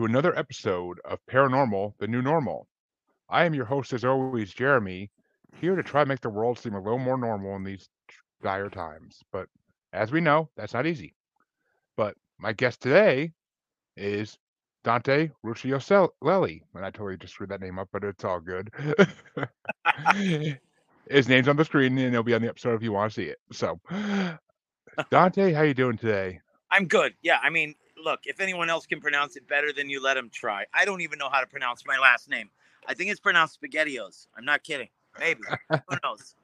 to another episode of Paranormal, the New Normal. I am your host, as always, Jeremy, here to try to make the world seem a little more normal in these dire times. But as we know, that's not easy. But my guest today is Dante Rucciolelli. And I totally just screwed that name up, but it's all good. His name's on the screen, and it'll be on the episode if you want to see it. So, Dante, how you doing today? I'm good. Yeah, I mean, look, if anyone else can pronounce it better than you, let them try. I don't even know how to pronounce my last name. I think it's pronounced SpaghettiOs. I'm not kidding. Maybe. Who knows?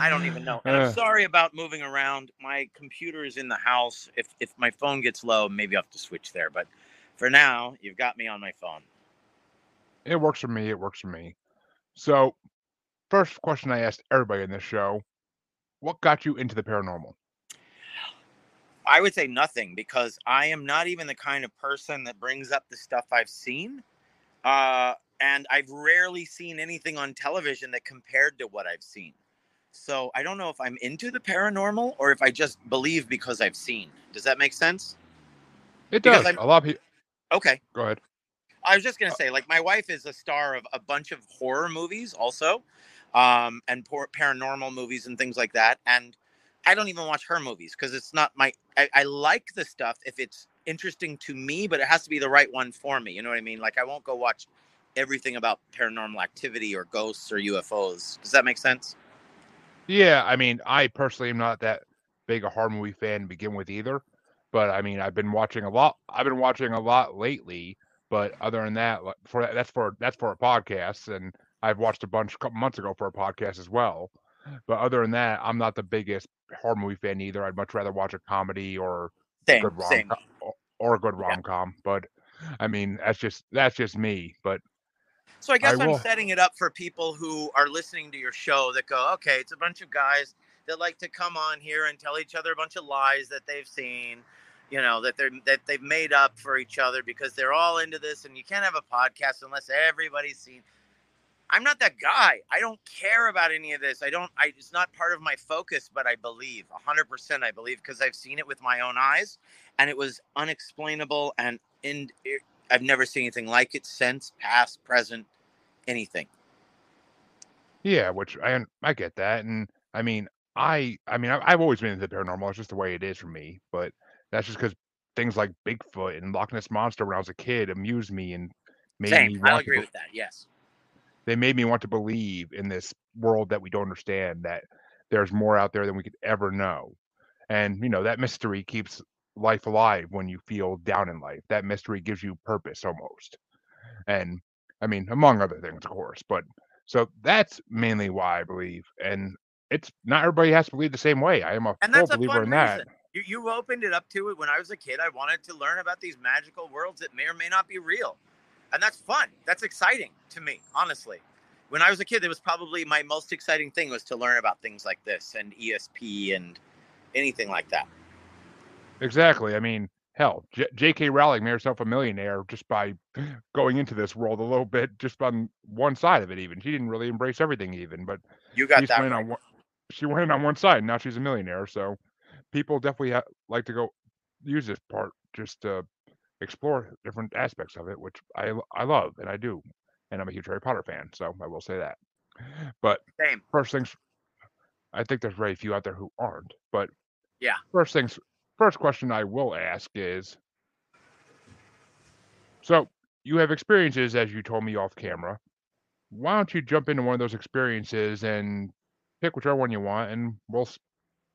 I don't even know. And I'm uh. sorry about moving around. My computer is in the house. If if my phone gets low, maybe I'll have to switch there. But for now, you've got me on my phone. It works for me. It works for me. So, first question I asked everybody in this show: What got you into the paranormal? I would say nothing because I am not even the kind of person that brings up the stuff I've seen. Uh, and I've rarely seen anything on television that compared to what I've seen. So I don't know if I'm into the paranormal or if I just believe because I've seen. Does that make sense? It does. A lot of people. Okay. Go ahead. I was just gonna say, like, my wife is a star of a bunch of horror movies, also, um, and paranormal movies and things like that. And I don't even watch her movies because it's not my. I, I like the stuff if it's interesting to me, but it has to be the right one for me. You know what I mean? Like, I won't go watch everything about paranormal activity or ghosts or UFOs. Does that make sense? Yeah, I mean, I personally am not that big a horror movie fan to begin with either. But I mean, I've been watching a lot. I've been watching a lot lately. But other than that, for that's for that's for a podcast, and I've watched a bunch a couple months ago for a podcast as well. But other than that, I'm not the biggest horror movie fan either. I'd much rather watch a comedy or same, a good rom or, or a good rom com. Yeah. But I mean, that's just that's just me. But so I guess I am setting it up for people who are listening to your show that go, okay, it's a bunch of guys that like to come on here and tell each other a bunch of lies that they've seen, you know, that they're that they've made up for each other because they're all into this and you can't have a podcast unless everybody's seen. I'm not that guy. I don't care about any of this. I don't I it's not part of my focus, but I believe 100% I believe because I've seen it with my own eyes and it was unexplainable and in I've never seen anything like it since, past, present, anything. Yeah, which I I get that, and I mean, I I mean, I, have always been into the paranormal. It's just the way it is for me. But that's just because things like Bigfoot and Loch Ness monster when I was a kid amused me and made Same. me. I agree with that. Yes. They made me want to believe in this world that we don't understand. That there's more out there than we could ever know, and you know that mystery keeps life alive when you feel down in life. That mystery gives you purpose almost. And I mean, among other things, of course. But so that's mainly why I believe. And it's not everybody has to believe the same way. I am a and full believer in that. You, you opened it up to it when I was a kid. I wanted to learn about these magical worlds that may or may not be real. And that's fun. That's exciting to me, honestly. When I was a kid, it was probably my most exciting thing was to learn about things like this and ESP and anything like that. Exactly. I mean, hell, J- J.K. Rowling made herself a millionaire just by going into this world a little bit, just on one side of it. Even she didn't really embrace everything, even, but you got that. Right. On one, she went in on one side. And now she's a millionaire. So people definitely ha- like to go use this part just to explore different aspects of it, which I I love and I do, and I'm a huge Harry Potter fan, so I will say that. But Same. first things, I think there's very few out there who aren't. But yeah, first things first question I will ask is so you have experiences as you told me off camera. Why don't you jump into one of those experiences and pick whichever one you want and we'll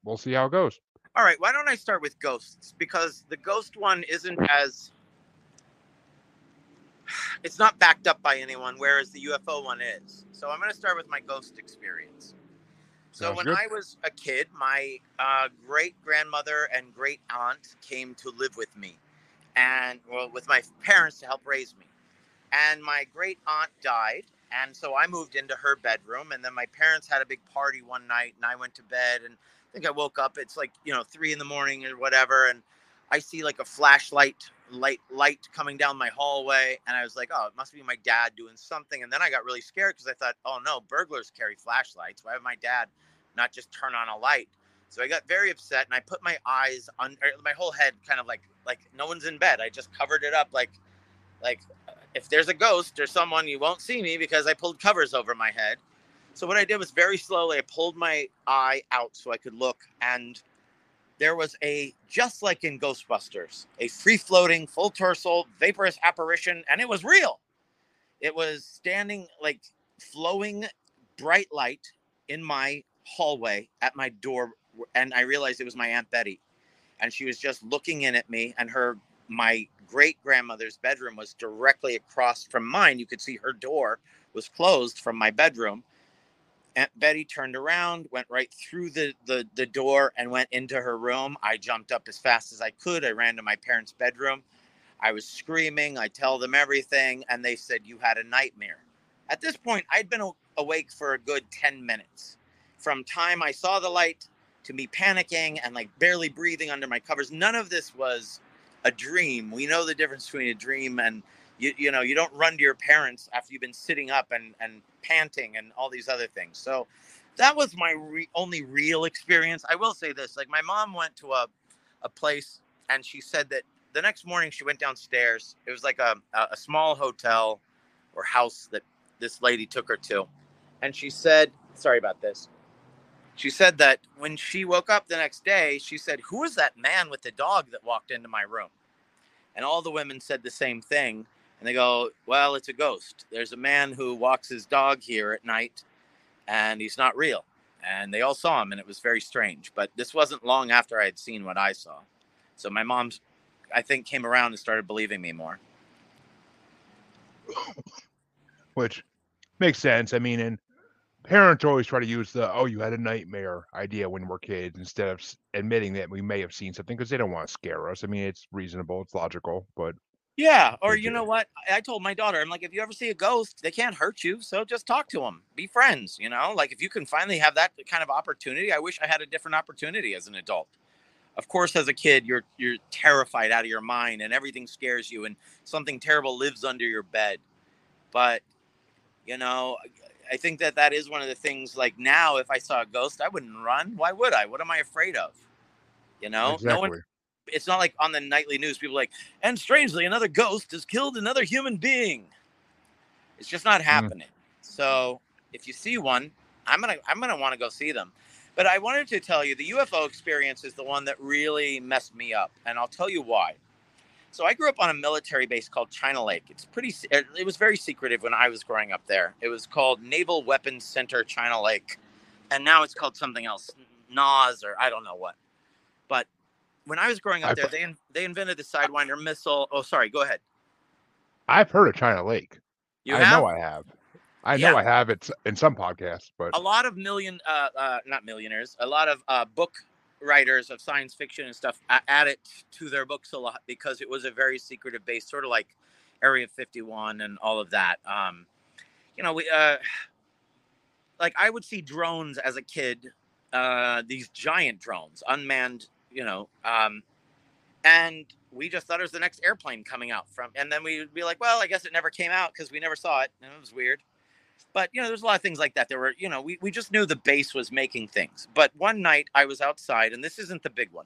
we'll see how it goes. All right, why don't I start with ghosts because the ghost one isn't as it's not backed up by anyone whereas the UFO one is. So I'm going to start with my ghost experience. So Sounds when good. I was a kid, my uh, great grandmother and great aunt came to live with me, and well, with my parents to help raise me. And my great aunt died, and so I moved into her bedroom. And then my parents had a big party one night, and I went to bed. And I think I woke up. It's like you know three in the morning or whatever, and I see like a flashlight light light coming down my hallway and i was like oh it must be my dad doing something and then i got really scared because i thought oh no burglars carry flashlights. Why would my dad not just turn on a light? So i got very upset and i put my eyes on er, my whole head kind of like like no one's in bed. I just covered it up like Like, if there's a ghost or someone, you won't see me because I pulled covers over my head. So what I did was very slowly, I pulled my eye out so I could look, and there was a just like in Ghostbusters, a free floating, full torso, vaporous apparition, and it was real. It was standing like flowing bright light in my hallway at my door, and I realized it was my Aunt Betty. And she was just looking in at me, and her my great grandmother's bedroom was directly across from mine. You could see her door was closed from my bedroom. Aunt Betty turned around, went right through the, the, the door, and went into her room. I jumped up as fast as I could. I ran to my parents' bedroom. I was screaming. I tell them everything, and they said, You had a nightmare. At this point, I'd been awake for a good 10 minutes. From time I saw the light to me panicking and like barely breathing under my covers, none of this was a dream. We know the difference between a dream and you, you know, you don't run to your parents after you've been sitting up and, and panting and all these other things. So that was my re- only real experience. I will say this, like my mom went to a, a place and she said that the next morning she went downstairs. It was like a, a small hotel or house that this lady took her to. And she said, sorry about this. She said that when she woke up the next day, she said, Who is that man with the dog that walked into my room? And all the women said the same thing. And they go, Well, it's a ghost. There's a man who walks his dog here at night, and he's not real. And they all saw him, and it was very strange. But this wasn't long after I had seen what I saw. So my mom's, I think, came around and started believing me more. Which makes sense. I mean, and parents always try to use the "oh, you had a nightmare" idea when we're kids instead of admitting that we may have seen something because they don't want to scare us. I mean, it's reasonable, it's logical, but yeah. Or you know what? I told my daughter, I'm like, if you ever see a ghost, they can't hurt you, so just talk to them, be friends. You know, like if you can finally have that kind of opportunity, I wish I had a different opportunity as an adult. Of course, as a kid, you're you're terrified out of your mind, and everything scares you, and something terrible lives under your bed. But you know, I think that that is one of the things. Like now, if I saw a ghost, I wouldn't run. Why would I? What am I afraid of? You know, exactly. no one. It's not like on the nightly news. People like, and strangely, another ghost has killed another human being. It's just not mm. happening. Mm. So if you see one, I'm gonna I'm gonna want to go see them. But I wanted to tell you the UFO experience is the one that really messed me up, and I'll tell you why. So I grew up on a military base called China Lake. It's pretty. It was very secretive when I was growing up there. It was called Naval Weapons Center China Lake, and now it's called something else, NAS or I don't know what. But when I was growing up I've, there, they they invented the Sidewinder missile. Oh, sorry. Go ahead. I've heard of China Lake. You I have? know I have. I yeah. know I have it in some podcasts, but a lot of million, uh, uh, not millionaires, a lot of uh, book writers of science fiction and stuff add it to their books a lot because it was a very secretive base, sort of like Area 51 and all of that. Um, you know, we uh, like I would see drones as a kid, uh, these giant drones, unmanned, you know, um, and we just thought it was the next airplane coming out from, and then we would be like, well, I guess it never came out because we never saw it, and it was weird. But you know, there's a lot of things like that. There were, you know, we, we just knew the base was making things. But one night I was outside, and this isn't the big one.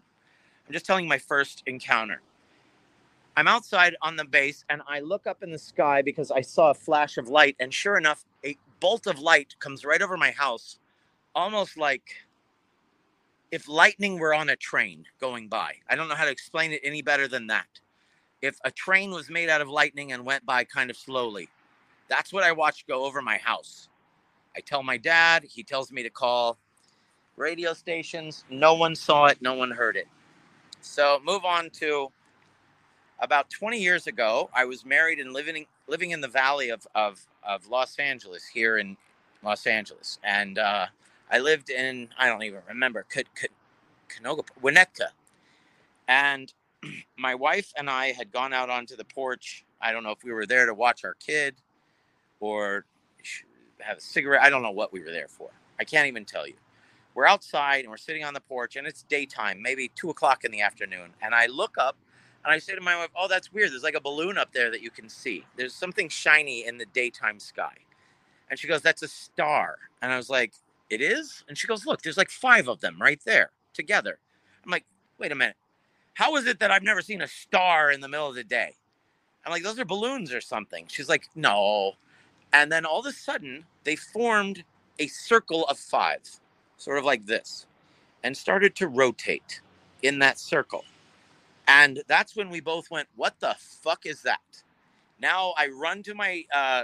I'm just telling my first encounter. I'm outside on the base and I look up in the sky because I saw a flash of light, and sure enough, a bolt of light comes right over my house, almost like if lightning were on a train going by. I don't know how to explain it any better than that. If a train was made out of lightning and went by kind of slowly, that's what I watched go over my house. I tell my dad, he tells me to call radio stations. No one saw it, no one heard it. So, move on to about 20 years ago, I was married and living living in the valley of of, of Los Angeles here in Los Angeles, and uh, I lived in I don't even remember Canoga, Winnetka, and my wife and I had gone out onto the porch. I don't know if we were there to watch our kid or have a cigarette. I don't know what we were there for. I can't even tell you. We're outside and we're sitting on the porch and it's daytime, maybe two o'clock in the afternoon. And I look up and I say to my wife, Oh, that's weird. There's like a balloon up there that you can see. There's something shiny in the daytime sky. And she goes, That's a star. And I was like, It is? And she goes, Look, there's like five of them right there together. I'm like, Wait a minute. How is it that I've never seen a star in the middle of the day? I'm like, those are balloons or something. She's like, no. And then all of a sudden, they formed a circle of five, sort of like this, and started to rotate in that circle. And that's when we both went, what the fuck is that? Now I run to my uh,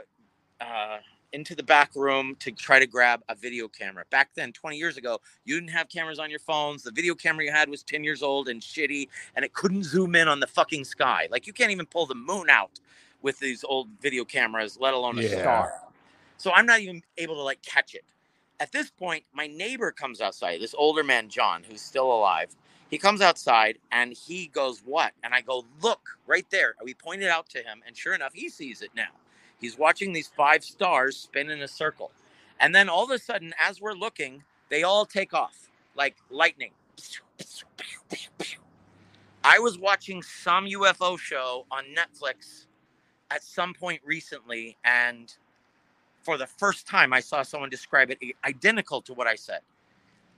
uh, into the back room to try to grab a video camera. Back then, 20 years ago, you didn't have cameras on your phones. The video camera you had was 10 years old and shitty, and it couldn't zoom in on the fucking sky. Like you can't even pull the moon out with these old video cameras, let alone a yeah. star. So I'm not even able to like catch it. At this point, my neighbor comes outside, this older man, John, who's still alive. He comes outside and he goes, What? And I go, Look right there. We pointed out to him, and sure enough, he sees it now. He's watching these five stars spin in a circle. And then all of a sudden, as we're looking, they all take off like lightning. I was watching some UFO show on Netflix at some point recently, and for the first time, I saw someone describe it identical to what I said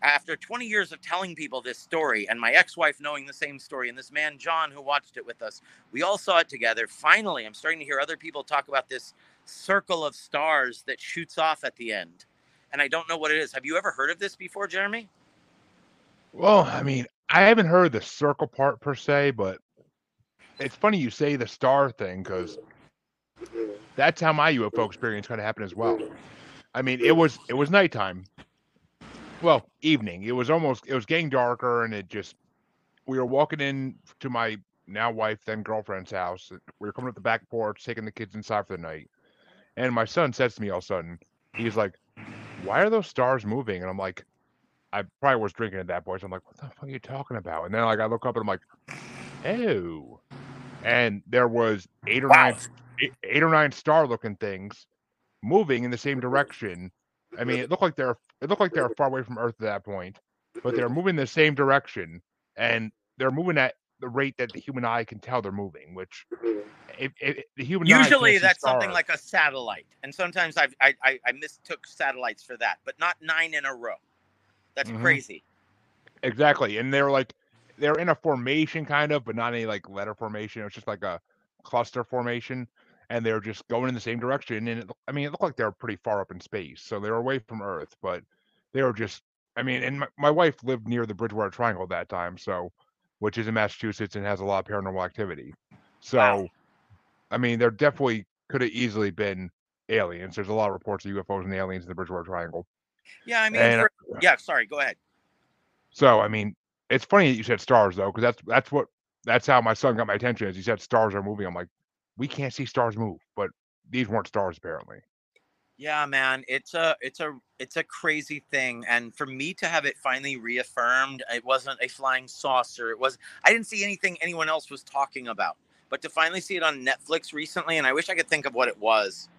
after 20 years of telling people this story and my ex-wife knowing the same story and this man john who watched it with us we all saw it together. Finally i'm starting to hear other people talk about this circle of stars that shoots off at the end and i don't know what it is. Have you ever heard of this before jeremy? Well i mean i haven't heard the circle part per se but it's funny you say the star thing because that's how my ufo experience kind of happened as well. I mean it was it was nighttime well, evening. It was almost it was getting darker, and it just we were walking in to my now wife, then girlfriend's house. We were coming up the back porch, taking the kids inside for the night, and my son says to me all of a sudden, he's like, "Why are those stars moving?" And I'm like, I probably was drinking at that point, so I'm like, "What the fuck are you talking about?" And then like I look up and I'm like, "Oh," and there was eight or wow. nine, eight, eight or nine star looking things moving in the same direction. I mean, it looked like they're it looked like they were far away from Earth at that point, but they're moving the same direction, and they're moving at the rate that the human eye can tell they're moving. Which, if, if the human usually that's something like a satellite, and sometimes I've, I I I mistook satellites for that, but not nine in a row. That's mm-hmm. crazy. Exactly, and they're like they're in a formation kind of, but not any like letter formation. It's just like a cluster formation and they're just going in the same direction. And it, I mean, it looked like they were pretty far up in space, so they were away from Earth, but they were just. I mean, and my, my wife lived near the Bridgewater Triangle that time, so which is in Massachusetts and has a lot of paranormal activity. So, wow. I mean, there definitely could have easily been aliens. There's a lot of reports of UFOs and aliens in the Bridgewater Triangle. Yeah, I mean, and, uh, for, yeah. Sorry, go ahead. So, I mean, it's funny that you said stars though, because that's that's what that's how my son got my attention. Is he said stars are moving. I'm like, we can't see stars move, but these weren't stars apparently. Yeah, man, it's a it's a it's a crazy thing, and for me to have it finally reaffirmed, it wasn't a flying saucer. It was I didn't see anything anyone else was talking about, but to finally see it on Netflix recently, and I wish I could think of what it was.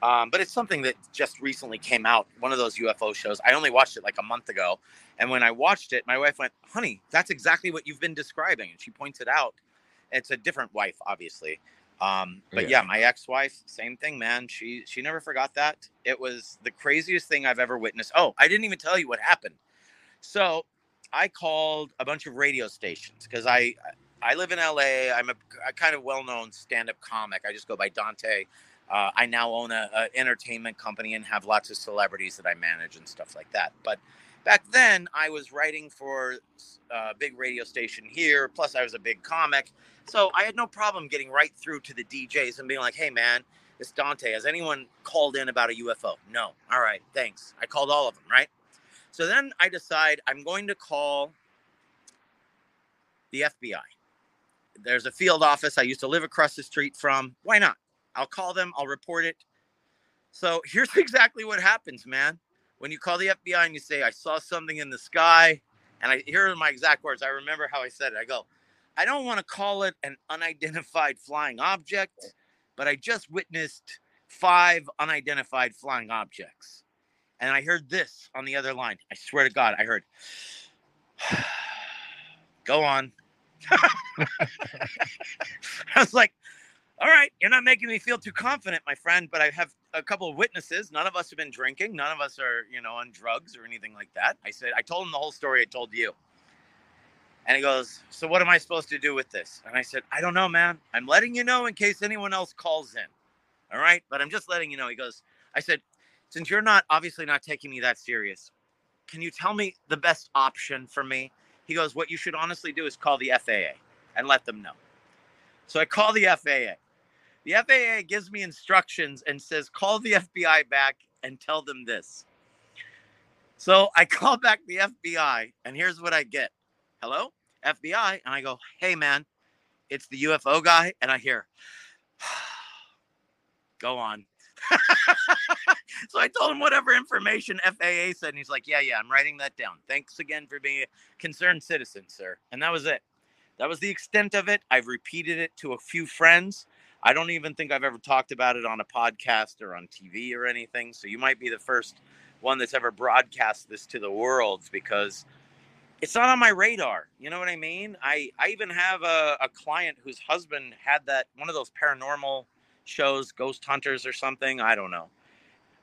Um, but it's something that just recently came out. One of those UFO shows. I only watched it like a month ago, and when I watched it, my wife went, "Honey, that's exactly what you've been describing," and she pointed out. It's a different wife, obviously, um, but yeah. yeah, my ex-wife, same thing, man. She she never forgot that. It was the craziest thing I've ever witnessed. Oh, I didn't even tell you what happened. So I called a bunch of radio stations because I I live in LA. I'm a, a kind of well-known stand-up comic. I just go by Dante. Uh, I now own a, a, entertainment company and have lots of celebrities that I manage and stuff like that. But back then, I was writing for a uh, big radio station here. Plus, I was a big comic, so I had no problem getting right through to the DJs and being like, hey, man, it's Dante. Has anyone called in about a UFO? No. All right. Thanks. I called all of them, right? So then I decide I'm going to call the FBI. There's a field office I used to live across the street from. Why not? I'll call them, I'll report it. So here's exactly what happens, man. When you call the FBI and you say, I saw something in the sky, and I here are my exact words. I remember how I said it. I go, I don't want to call it an unidentified flying object, but I just witnessed five unidentified flying objects. And I heard this on the other line. I swear to God, I heard, go on. I was like, all right, you're not making me feel too confident, my friend, but I have a couple of witnesses. None of us have been drinking. None of us are, you know, on drugs or anything like that. I said, I told him the whole story I told you. And he goes, So what am I supposed to do with this? And I said, I don't know, man. I'm letting you know in case anyone else calls in. All right. But I'm just letting you know. He goes, I said, Since you're not obviously not taking me that serious, can you tell me the best option for me? He goes, What you should honestly do is call the FAA and let them know. So I call the FAA. The FAA gives me instructions and says, Call the FBI back and tell them this. So I call back the FBI, and here's what I get Hello? FBI, and I go, "Hey, man, it's the UFO guy," and I hear, "Go on." so I told him whatever information FAA said, and he's like, "Yeah, yeah, I'm writing that down. Thanks again for being a concerned citizen, sir." And that was it. That was the extent of it. I've repeated it to a few friends. I don't even think I've ever talked about it on a podcast or on TV or anything. So you might be the first one that's ever broadcast this to the world because it's not on my radar. You know what I mean? I, I even have a, a client whose husband had that one of those paranormal shows, Ghost Hunters or something. I don't know.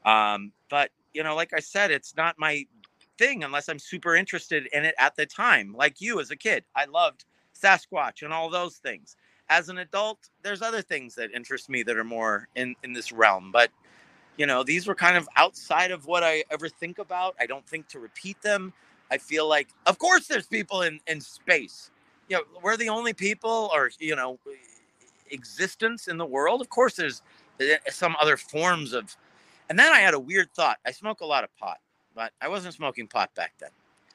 Um, but you know, like I said, it's not my thing unless I'm super interested in it at the time. Like you as a kid, I loved Sasquatch and all those things. As an adult, there's other things that interest me that are more in in this realm. But you know, these were kind of outside of what I ever think about. I don't think to repeat them. I feel like, of course, there's people in in space. You know, we're the only people, or you know, existence in the world. Of course, there's eh, some other forms of. And then I had a weird thought. I smoke a lot of pot, but I wasn't smoking pot back then.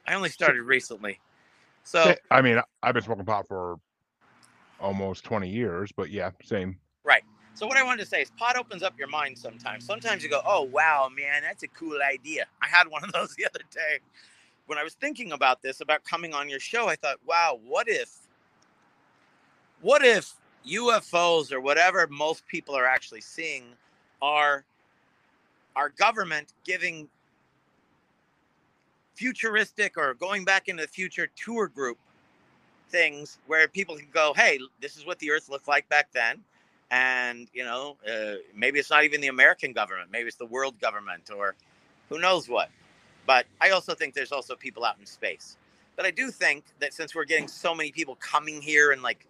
I only started recently. So I mean, I've been smoking pot for almost 20 years, but yeah, same. Right. So what I wanted to say is pot opens up your mind sometimes. Sometimes you go, "Oh, wow, man, that's a cool idea." I had one of those the other day when I was thinking about this, about coming on your show, I thought, wow, what if, what if UFOs or whatever most people are actually seeing are our government giving futuristic or going back into the future tour group things where people can go, hey, this is what the Earth looked like back then. And, you know, uh, maybe it's not even the American government, maybe it's the world government or who knows what. But I also think there's also people out in space. But I do think that since we're getting so many people coming here and like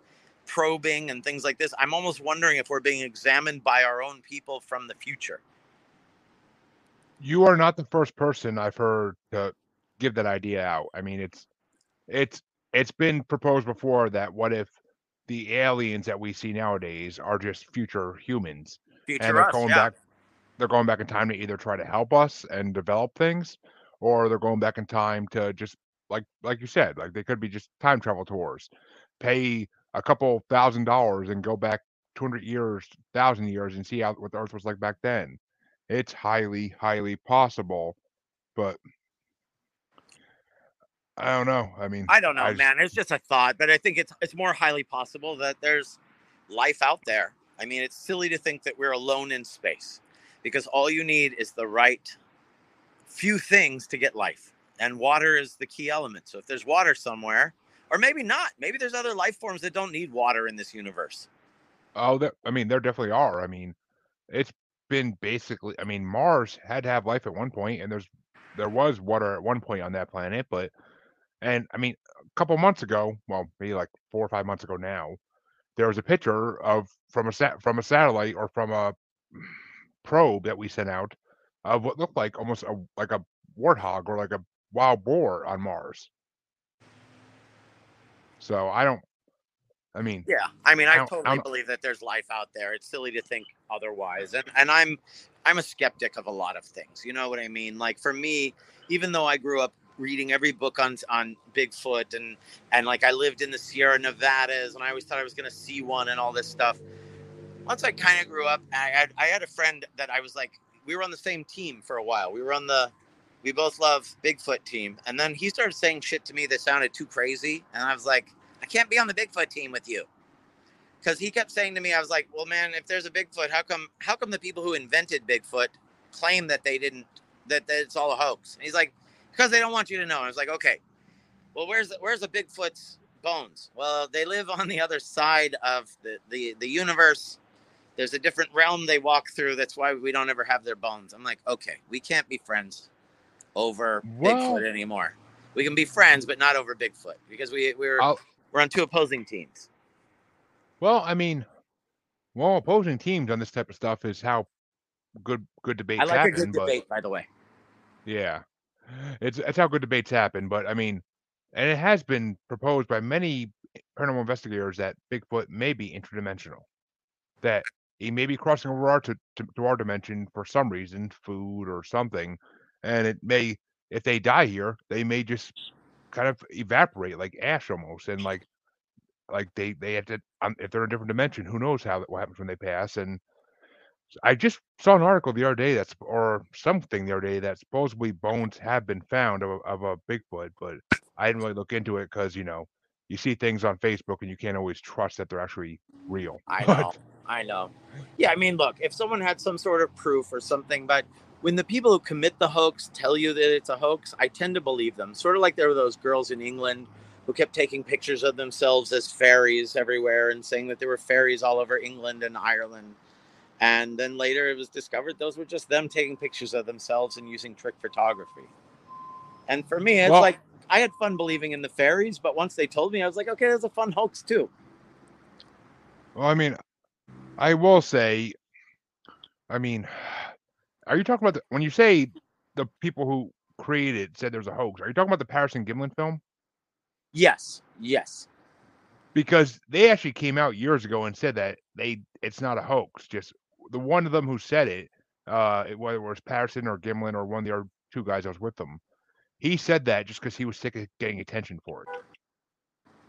probing and things like this, I'm almost wondering if we're being examined by our own people from the future. You are not the first person I've heard to give that idea out. I mean, it's it's it's been proposed before that what if the aliens that we see nowadays are just future humans future and they're us, going yeah. back they're going back in time to either try to help us and develop things or they're going back in time to just like like you said, like they could be just time travel tours. Pay a couple thousand dollars and go back 200 years, thousand years, and see how what the Earth was like back then. It's highly, highly possible, but I don't know. I mean, I don't know, I just, man. It's just a thought, but I think it's it's more highly possible that there's life out there. I mean, it's silly to think that we're alone in space because all you need is the right few things to get life, and water is the key element. So if there's water somewhere, or maybe not, maybe there's other life forms that don't need water in this universe. Oh, I mean, there definitely are. I mean, it's been basically. I mean, Mars had to have life at one point, and there's there was water at one point on that planet, but and I mean, a couple months ago, well, maybe like four or five months ago now, there was a picture of from a sat from a satellite or from a probe that we sent out of what looked like almost a like a warthog or like a wild boar on Mars. So I don't. I mean, yeah, I mean, I, I totally I believe that there's life out there. It's silly to think otherwise, and and I'm I'm a skeptic of a lot of things. You know what I mean? Like for me, even though I grew up reading every book on on Bigfoot and and like I lived in the Sierra Nevadas and I always thought I was going to see one and all this stuff. Once I kind of grew up, I had I had a friend that I was like, we were on the same team for a while. We were on the we both love Bigfoot team. And then he started saying shit to me that sounded too crazy. And I was like, I can't be on the Bigfoot team with you. Cause he kept saying to me, I was like, well, man, if there's a Bigfoot, how come, how come the people who invented Bigfoot claim that they didn't, that, that it's all a hoax? And he's like, because they don't want you to know. And I was like, okay, well, where's the, where's the Bigfoot's bones? Well, they live on the other side of the, the, the universe there's a different realm they walk through. That's why we don't ever have their bones. I'm like, okay, we can't be friends over well, Bigfoot anymore. we can be friends, but not over Bigfoot because we we're I'll, we're on two opposing teams. Well, I mean, well, opposing teams on this type of stuff is how good good debates. I like happen, a good debate, by the way. Yeah, it's it's how good debates happen. But I mean, and it has been proposed by many paranormal investigators that Bigfoot may be interdimensional, that he may be crossing over our to, to, to our dimension for some reason, food or something, and it may, if they die here, they may just kind of evaporate like ash almost, and like like they they have to um, if they're in a different dimension, who knows how what happens when they pass and I just saw an article the other day that's or something the other day that supposedly bones have been found of of a Bigfoot, but I didn't really look into it because you know you see things on Facebook and you can't always trust that they're actually real. I know, I know. Yeah, I mean, look, if someone had some sort of proof or something, but when the people who commit the hoax tell you that it's a hoax, I tend to believe them. Sort of like there were those girls in England who kept taking pictures of themselves as fairies everywhere and saying that there were fairies all over England and Ireland and then later it was discovered those were just them taking pictures of themselves and using trick photography. And for me, it's well, like I had fun believing in the fairies, but once they told me, I was like, okay, that's a fun hoax too. Well, I mean, I will say, I mean, are you talking about the, when you say the people who created said there's a hoax? Are you talking about the Patterson Gimlin film? Yes, yes. Because they actually came out years ago and said that they it's not a hoax. Just the one of them who said it, uh, whether it was Patterson or Gimlin or one of the other two guys I was with them, he said that just because he was sick of getting attention for it,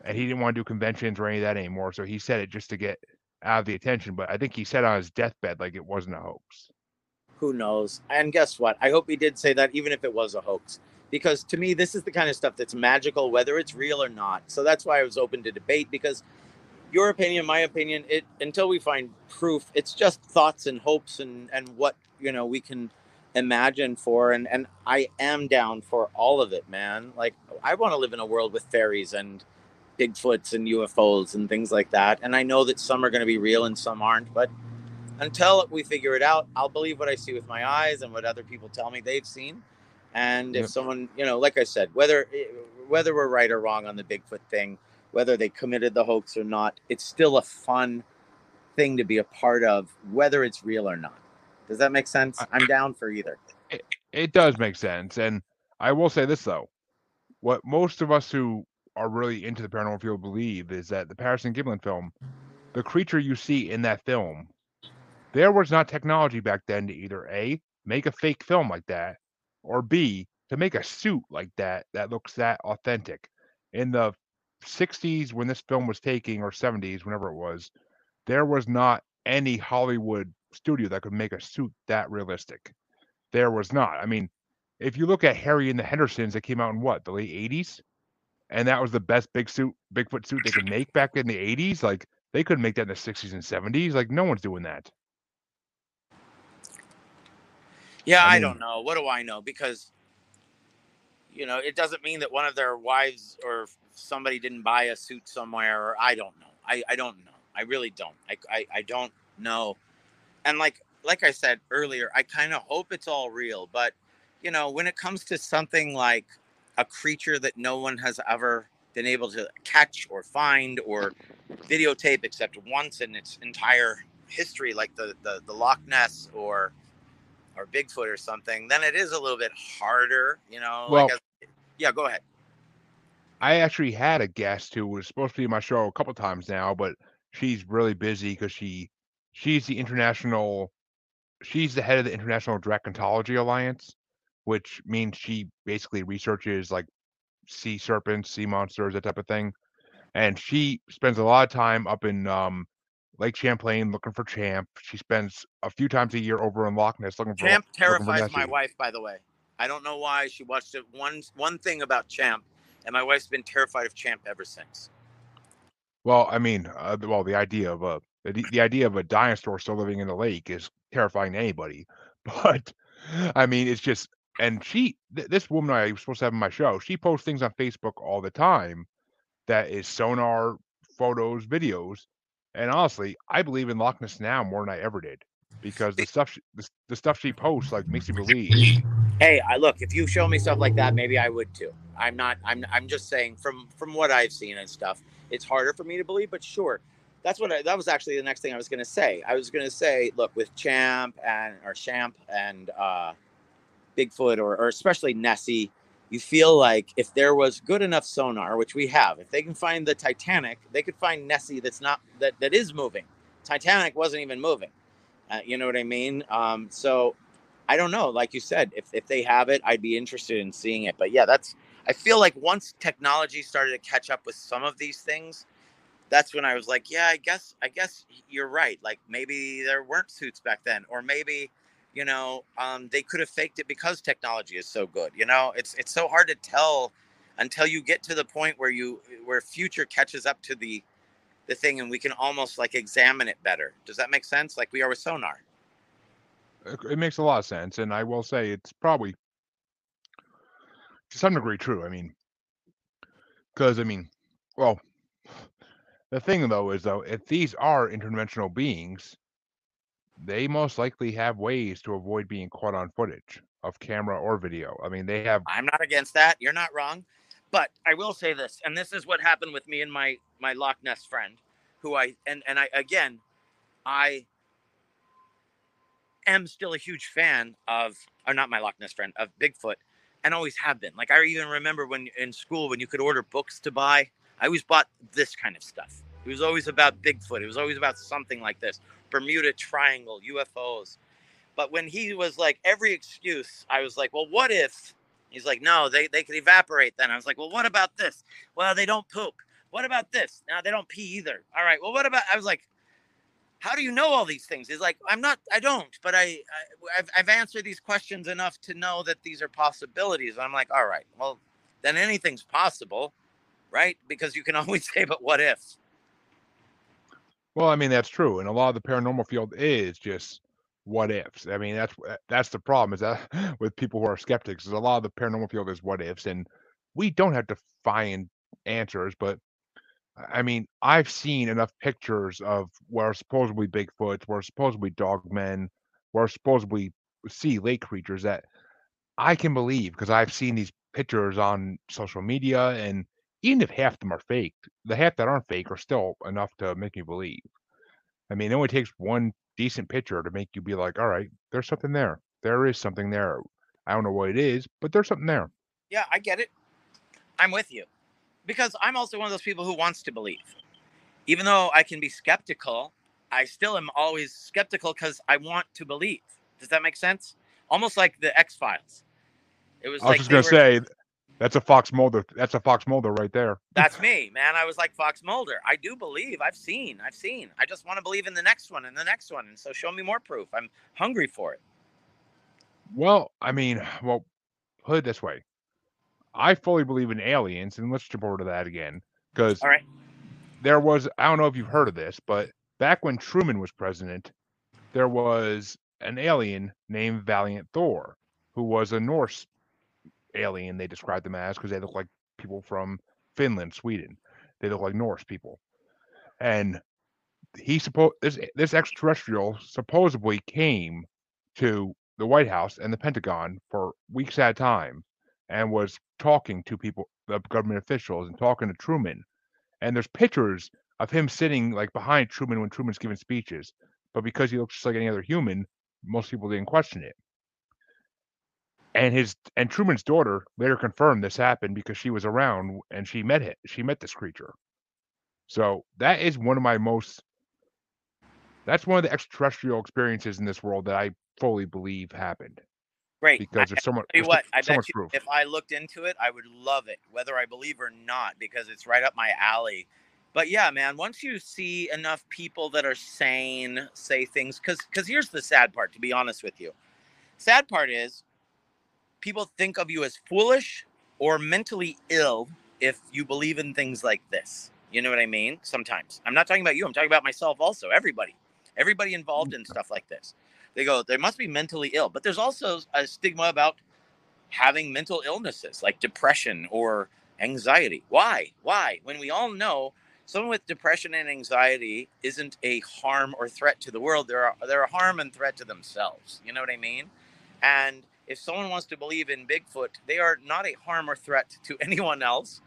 and he didn't want to do conventions or any of that anymore. So he said it just to get out of the attention. But I think he said on his deathbed like it wasn't a hoax. Who knows? And guess what? I hope he did say that, even if it was a hoax, because to me, this is the kind of stuff that's magical, whether it's real or not. So that's why I was open to debate because your opinion, my opinion, it until we find proof, it's just thoughts and hopes and and what you know we can imagine for and and I am down for all of it, man. Like I want to live in a world with fairies and Bigfoots and UFOs and things like that. And I know that some are going to be real and some aren't, but until we figure it out, I'll believe what I see with my eyes and what other people tell me they've seen. And if someone, you know, like I said, whether eh, whether we're right or wrong on the Bigfoot thing, whether they committed the hoax or not, it's still a fun thing to be a part of, whether it's real or not. Does that make sense? I'm down for either. It, it does make sense. And I will say this, though. What most of us who are really into the paranormal field believe is that the Patterson Gimlin film, the creature you see in that film, there was not technology back then to either A, make a fake film like that, or B, to make a suit like that that looks that authentic. In the 60s when this film was taking or 70s whenever it was there was not any hollywood studio that could make a suit that realistic there was not i mean if you look at harry and the hendersons that came out in what the late 80s and that was the best big suit bigfoot suit they could make back in the 80s like they couldn't make that in the 60s and 70s like no one's doing that yeah i, mean, I don't know what do i know because you know it doesn't mean that one of their wives or somebody didn't buy a suit somewhere or I don't know. I, I don't know. I really don't. I, I, I don't know. And like like I said earlier, I kind of hope it's all real, but you know, when it comes to something like a creature that no one has ever been able to catch or find or videotape except once in its entire history, like the, the, the Loch Ness or or Bigfoot or something, then it is a little bit harder, you know. Well, like a, yeah, go ahead. I actually had a guest who was supposed to be in my show a couple times now, but she's really busy because she she's the international she's the head of the International Dracontology Alliance, which means she basically researches like sea serpents, sea monsters, that type of thing. And she spends a lot of time up in um, Lake Champlain looking for Champ. She spends a few times a year over in Loch Ness looking for Champ. Terrifies for my wife, by the way. I don't know why she watched it. One one thing about Champ and my wife's been terrified of Champ ever since. Well, I mean, uh, well, the idea of a the, the idea of a dinosaur still living in the lake is terrifying to anybody. But I mean, it's just and she th- this woman I was supposed to have in my show, she posts things on Facebook all the time that is sonar photos, videos. And honestly, I believe in Loch Ness now more than I ever did because the stuff she, the, the stuff she posts like makes you believe. Hey, I look. If you show me stuff like that, maybe I would too. I'm not. I'm. I'm just saying from from what I've seen and stuff. It's harder for me to believe, but sure. That's what I, that was actually the next thing I was going to say. I was going to say, look, with Champ and or Champ and uh, Bigfoot or, or especially Nessie, you feel like if there was good enough sonar, which we have, if they can find the Titanic, they could find Nessie that's not that that is moving. Titanic wasn't even moving. Uh, you know what I mean? Um, so I don't know. Like you said, if if they have it, I'd be interested in seeing it. But yeah, that's. I feel like once technology started to catch up with some of these things, that's when I was like, yeah, I guess I guess you're right. Like maybe there weren't suits back then, or maybe you know um, they could have faked it because technology is so good. You know, it's it's so hard to tell until you get to the point where you where future catches up to the the thing and we can almost like examine it better. Does that make sense? Like we are with sonar. It makes a lot of sense, and I will say it's probably to some degree true. I mean, because I mean, well, the thing though is though, if these are interdimensional beings, they most likely have ways to avoid being caught on footage of camera or video. I mean, they have. I'm not against that. You're not wrong, but I will say this, and this is what happened with me and my my Loch Ness friend, who I and and I again, I am still a huge fan of, or not my Loch Ness friend of Bigfoot, and always have been. Like I even remember when in school when you could order books to buy I always bought this kind of stuff. It was always about Bigfoot. It was always about something like this Bermuda Triangle, UFOs. But when he was like, every excuse, I was like, well, what if? He's like, no, they, they could evaporate then. I was like, well, what about this? Well, they don't poop. What about this? No, they don't pee either. All right. Well, what about? I was like, how do you know all these things? He's like, I'm not, I don't, but I, I have I've answered these questions enough to know that these are possibilities. And I'm like, all right, well, then anything's possible right? Because you can always say, but what if? Well, I mean that's true, and a lot of the paranormal field is just what ifs. I mean that's uh, that's the problem is that with people who are skeptics is a lot of the paranormal field is what ifs, and we don't have to find answers, but I mean I've seen enough pictures of where supposedly Bigfoots, where supposedly dogmen, where supposedly sea lake creatures that I can believe because I've seen these pictures on social media and even if half of them are fake, the half that aren't fake are still enough to make me believe. I mean, it only takes one decent picture to make you be like, all right, there's something there. There is something there. I don't know what it is, but there's something there. Yeah, I get it. I'm with you. Because I'm also one of those people who wants to believe. Even though I can be skeptical, I still am always skeptical because I want to believe. Does that make sense? Almost like the X Files. It was. I was like just gonna were... say that's a Fox Mulder. That's a Fox Mulder right there. That's me, man. I was like Fox Mulder. I do believe. I've seen. I've seen. I just want to believe in the next one and the next one. And so show me more proof. I'm hungry for it. Well, I mean, well, put it this way. I fully believe in aliens, and let's jump over to that again. Because all right. There was I don't know if you've heard of this, but back when Truman was president, there was an alien named Valiant Thor, who was a Norse alien they described them as because they look like people from Finland, Sweden. They look like Norse people. And he supposed this eh, this extraterrestrial supposedly came to the White House and the Pentagon for weeks at a time and was talking to people, the government officials, and talking to Truman. And there's pictures of him sitting like behind Truman when Truman's giving speeches. But because he looks just like any other human, most people didn't question it and his and Truman's daughter later confirmed this happened because she was around and she met it. She met this creature. So that is one of my most. That's one of the extraterrestrial experiences in this world that I fully believe happened. Great. Because there's so much. Tell you what, I bet you proof. if I looked into it, I would love it, whether I believe or not, because it's right up my alley. But yeah, man, once you see enough people that are sane say things, because because here's the sad part, to be honest with you. Sad part is people think of you as foolish or mentally ill if you believe in things like this. You know what I mean? Sometimes. I'm not talking about you, I'm talking about myself also. Everybody. Everybody involved in stuff like this. They go, they must be mentally ill. But there's also a stigma about having mental illnesses like depression or anxiety. Why? Why? When we all know someone with depression and anxiety isn't a harm or threat to the world. They're a, they're a harm and threat to themselves. You know what I mean? And if someone wants to believe in Bigfoot, they are not a harm or threat to anyone else,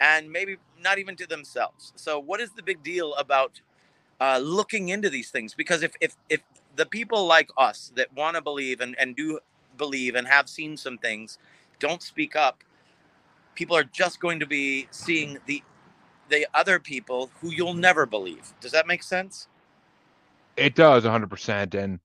and maybe not even to themselves. So, what is the big deal about uh, looking into these things? Because if if if the people like us that want to believe and, and do believe and have seen some things don't speak up, people are just going to be seeing the the other people who you'll never believe. Does that make sense? It does 100%. And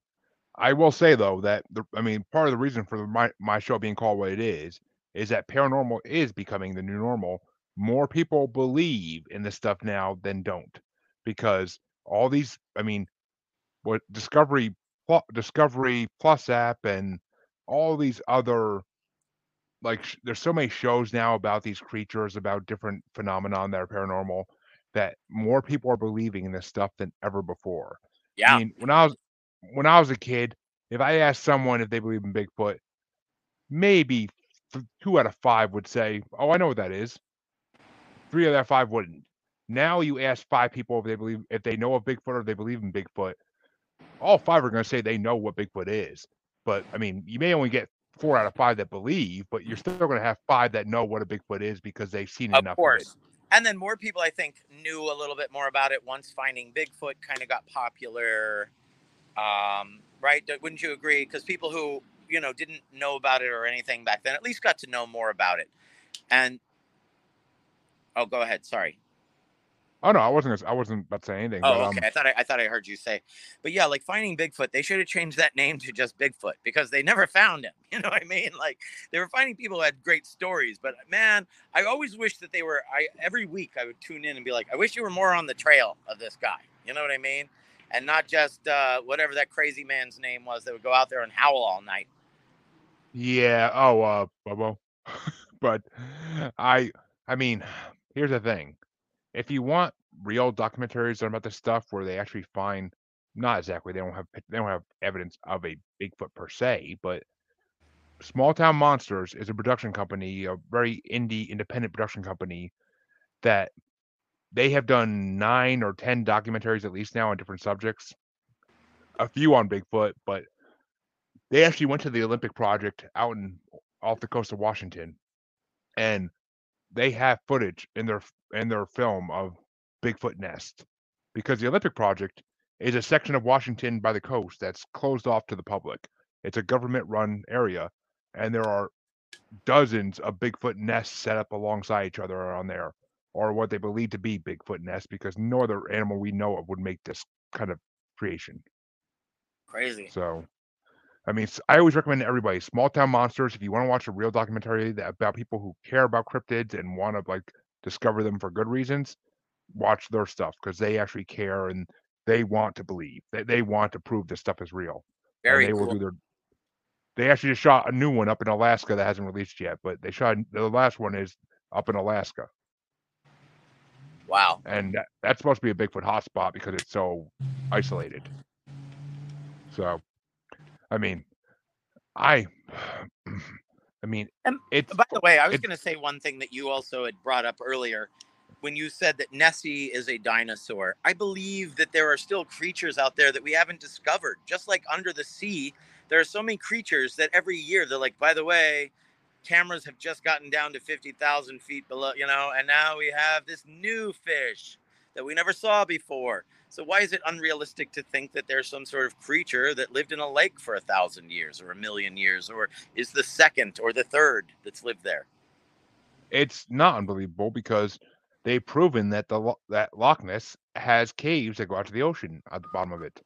I will say though that the, I mean part of the reason for my my show being called what it is is that paranormal is becoming the new normal. More people believe in this stuff now than don't because all these I mean what Discovery Discovery Plus app and all these other like sh- there's so many shows now about these creatures about different phenomenon that are paranormal that more people are believing in this stuff than ever before. Yeah. I mean, when I was when I was a kid, if I asked someone if they believe in Bigfoot, maybe two out of five would say, "Oh, I know what that is." Three out of five wouldn't. Now you ask five people if they believe if they know of Bigfoot or they believe in Bigfoot. All five are going to say they know what Bigfoot is. But I mean, you may only get four out of five that believe, but you're still going to have five that know what a Bigfoot is because they've seen of enough. Course. Of it. And then more people, I think, knew a little bit more about it once Finding Bigfoot kind of got popular. Um, right? Wouldn't you agree? Because people who you know didn't know about it or anything back then at least got to know more about it. And oh, go ahead. Sorry. Oh no, I wasn't. I wasn't about to say anything. Oh, but, okay. Um, I thought I, I thought I heard you say, but yeah, like finding Bigfoot, they should have changed that name to just Bigfoot because they never found him. You know what I mean? Like they were finding people who had great stories, but man, I always wish that they were. I every week I would tune in and be like, I wish you were more on the trail of this guy. You know what I mean? And not just uh, whatever that crazy man's name was that would go out there and howl all night. Yeah. Oh, uh, Bobo. but I, I mean, here's the thing: if you want real documentaries about this stuff where they actually find, not exactly, they don't have they don't have evidence of a Bigfoot per se, but Small Town Monsters is a production company, a very indie independent production company that they have done nine or ten documentaries at least now on different subjects. A few on Bigfoot, but they actually went to the Olympic project out in off the coast of Washington, and they have footage in their in their film of Bigfoot nest because the Olympic project is a section of Washington by the coast that's closed off to the public. It's a government run area, and there are dozens of Bigfoot nests set up alongside each other on there, or what they believe to be Bigfoot nests, because no other animal we know of would make this kind of creation. Crazy. So, I mean, I always recommend to everybody Small Town Monsters. If you want to watch a real documentary that, about people who care about cryptids and want to like discover them for good reasons, watch their stuff because they actually care and they want to believe. They, they want to prove this stuff is real. Very and they cool. will do their they actually just shot a new one up in Alaska that hasn't released yet, but they shot the last one is up in Alaska. Wow. And that, that's supposed to be a Bigfoot hotspot because it's so isolated. So, I mean, I, I mean, And it's By the way, I was going to say one thing that you also had brought up earlier when you said that Nessie is a dinosaur. I believe that there are still creatures out there that we haven't discovered. Just like under the sea, there are so many creatures that every year they're like, by the way, cameras have just gotten down to 50,000 feet below, you know, and now we have this new fish that we never saw before. So why is it unrealistic to think that there's some sort of creature that lived in a lake for a thousand years or a million years or is the second or the third that's lived there? it's not unbelievable because they've proven that the that Loch Ness has caves that go out to the ocean at the bottom of it.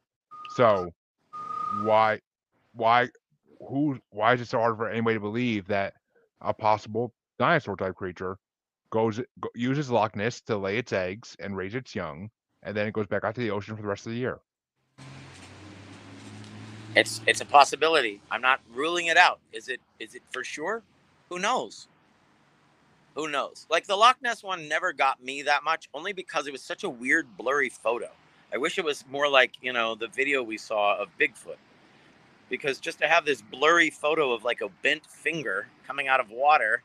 So why why who why is it so hard for anybody to believe that a possible dinosaur type creature goes go, uses Loch Ness to lay its eggs and raise its young, and then it goes back out to the ocean for the rest of the year? It's it's a possibility. I'm not ruling it out. Is it is it for sure? Who knows? Who knows? Like the Loch Ness one never got me that much, only because it was such a weird, blurry photo. I wish it was more like you know the video we saw of Bigfoot, because just to have this blurry photo of like a bent finger coming out of water,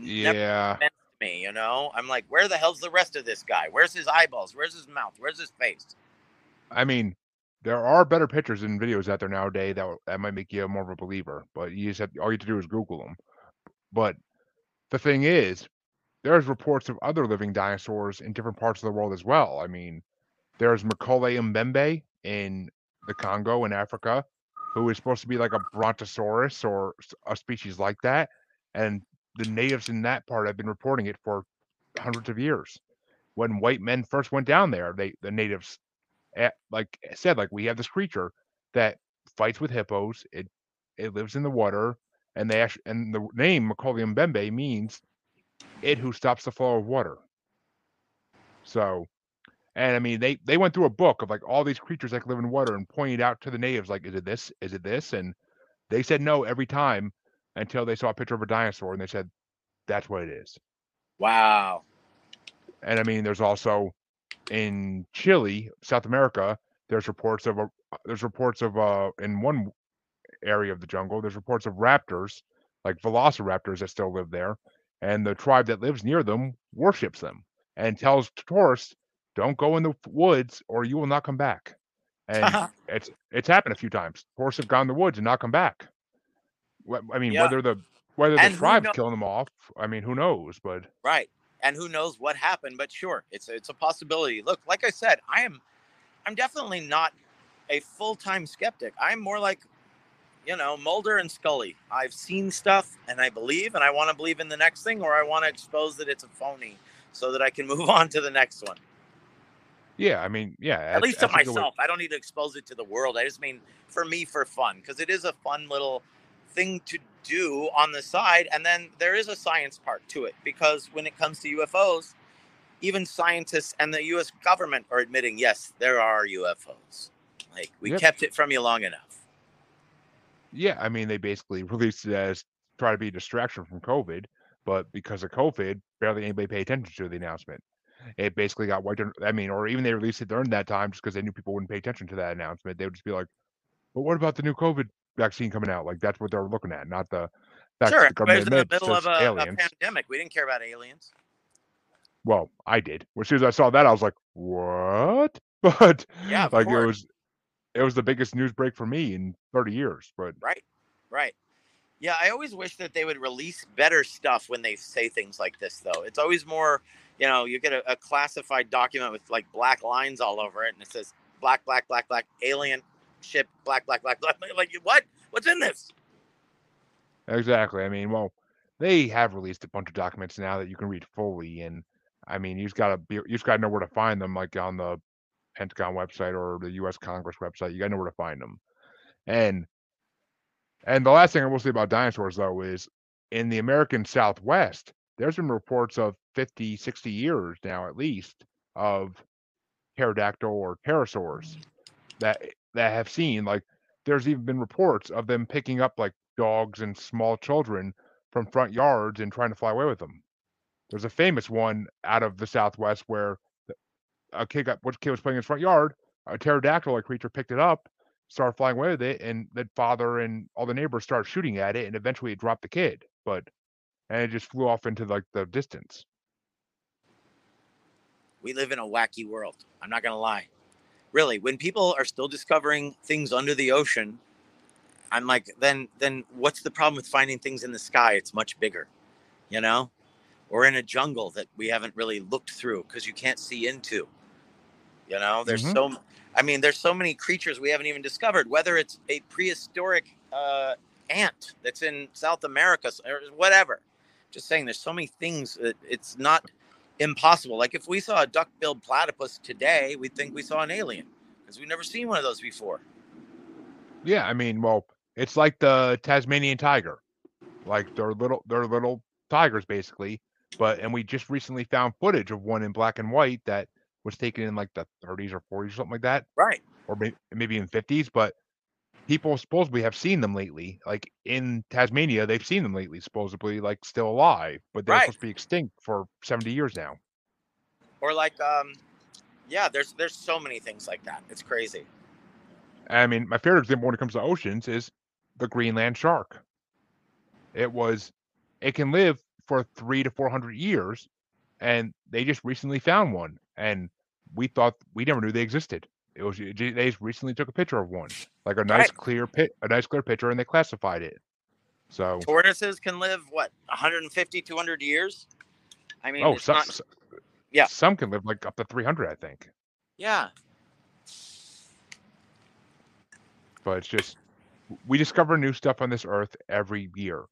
Yeah, me. You know, I'm like, where the hell's the rest of this guy? Where's his eyeballs? Where's his mouth? Where's his face? I mean, there are better pictures and videos out there nowadays that that might make you more of a believer. But you just have all you have to do is Google them. But the thing is, there's reports of other living dinosaurs in different parts of the world as well. I mean, there's Mokele-mbembe in the Congo in Africa, who is supposed to be like a brontosaurus or a species like that, and the natives in that part have been reporting it for hundreds of years. When white men first went down there, they the natives eh, like said like we have this creature that fights with hippos. It it lives in the water, and they actually and the name Mokele-mbembe means it who stops the flow of water. So, and I mean they they went through a book of like all these creatures that live in water and pointed out to the natives like is it this is it this and they said no every time until they saw a picture of a dinosaur and they said that's what it is. Wow. And I mean, there's also in Chile, South America, there's reports of a there's reports of uh in one area of the jungle, there's reports of raptors, like velociraptors that still live there, and the tribe that lives near them worships them and tells tourists, "Don't go in the woods or you will not come back." And it's it's happened a few times. Horses have gone in the woods and not come back. I mean, yeah. whether the whether the and tribe's killing them off, I mean, who knows? But right, and who knows what happened? But sure, it's it's a possibility. Look, like I said, I am, I'm definitely not a full time skeptic. I'm more like, you know, Mulder and Scully. I've seen stuff, and I believe, and I want to believe in the next thing, or I want to expose that it's a phony, so that I can move on to the next one. Yeah, I mean, yeah. At least to myself. I don't need to expose it to the world. I just mean for me for fun because it is a fun little thing to do on the side. And then there is a science part to it because when it comes to UFOs, even scientists and the US government are admitting, yes, there are UFOs. Like we yep. kept it from you long enough. Yeah, I mean, they basically released it as try to be a distraction from COVID, but because of COVID, barely anybody paid attention to the announcement. It basically got wiped. I mean, or even they released it during that time just because they knew people wouldn't pay attention to that announcement. They would just be like, "But what about the new COVID vaccine coming out. Like that's what they're looking at, not the fact sure, that the government in the middle of a, a, pandemic. We didn't care about aliens. Well, I did. As soon as I saw that, I was like, "What?" But yeah, like course. it was, it was the biggest news break for me in 30 years. But right, right. Yeah, I always wish that they would release better stuff when they say things like this, though. It's always more, you know, you get a, a classified document with like black lines all over it, and it says black, black, black, black, alien, ship, black, black, black, black. Like what? What's in this? Exactly. I mean, well, they have released a bunch of documents now that you can read fully, and I mean, you just gotta be, you just gotta know where to find them, like on the Pentagon website or the U.S. Congress website. You gotta know where to find them. And and the last thing I will say about dinosaurs, though, is in the American Southwest, there's been reports of 50, 60 years now, at least, of pterodactyl or pterosaurs mm. that eh, that have seen like there's even been reports of them picking up like dogs and small children from front yards and trying to fly away with them. There's a famous one out of the Southwest where a kid got what kid was playing in his front yard, a pterodactyl like creature picked it up, started flying away with it, and the father and all the neighbors started shooting at it, and eventually it dropped the kid, but and it just flew off into like the distance. We live in a wacky world. I'm not gonna lie really when people are still discovering things under the ocean i'm like then then what's the problem with finding things in the sky it's much bigger you know or in a jungle that we haven't really looked through because you can't see into you know there's mm-hmm. so i mean there's so many creatures we haven't even discovered whether it's a prehistoric uh, ant that's in south america or whatever just saying there's so many things that it's not impossible. Like if we saw a duck-billed platypus today, we'd think we saw an alien because we've never seen one of those before. Yeah, I mean, well, it's like the Tasmanian tiger. Like they're little, they're little tigers basically. But and we just recently found footage of one in black and white that was taken in like the 30s or 40s or something like that. Right. Or maybe, maybe in 50s, but people supposedly have seen them lately. Like in Tasmania, they've seen them lately, supposedly like still alive, but they're right. supposed to be extinct for 70 years now. Or like, um, yeah, there's there's so many things like that. It's crazy. I mean, my favorite example when it comes to oceans is the Greenland shark. It was, it can live for three to four hundred years, and they just recently found one, and we thought we never knew they existed. It was they recently took a picture of one, like a nice Right. clear pit, a nice clear picture, and they classified it. So Tortoises can live what 150, 200 years. I mean, oh, it's some, not. s- yeah. some can live like up to three hundred, I think. Yeah, But it's just we discover new stuff on this earth every year.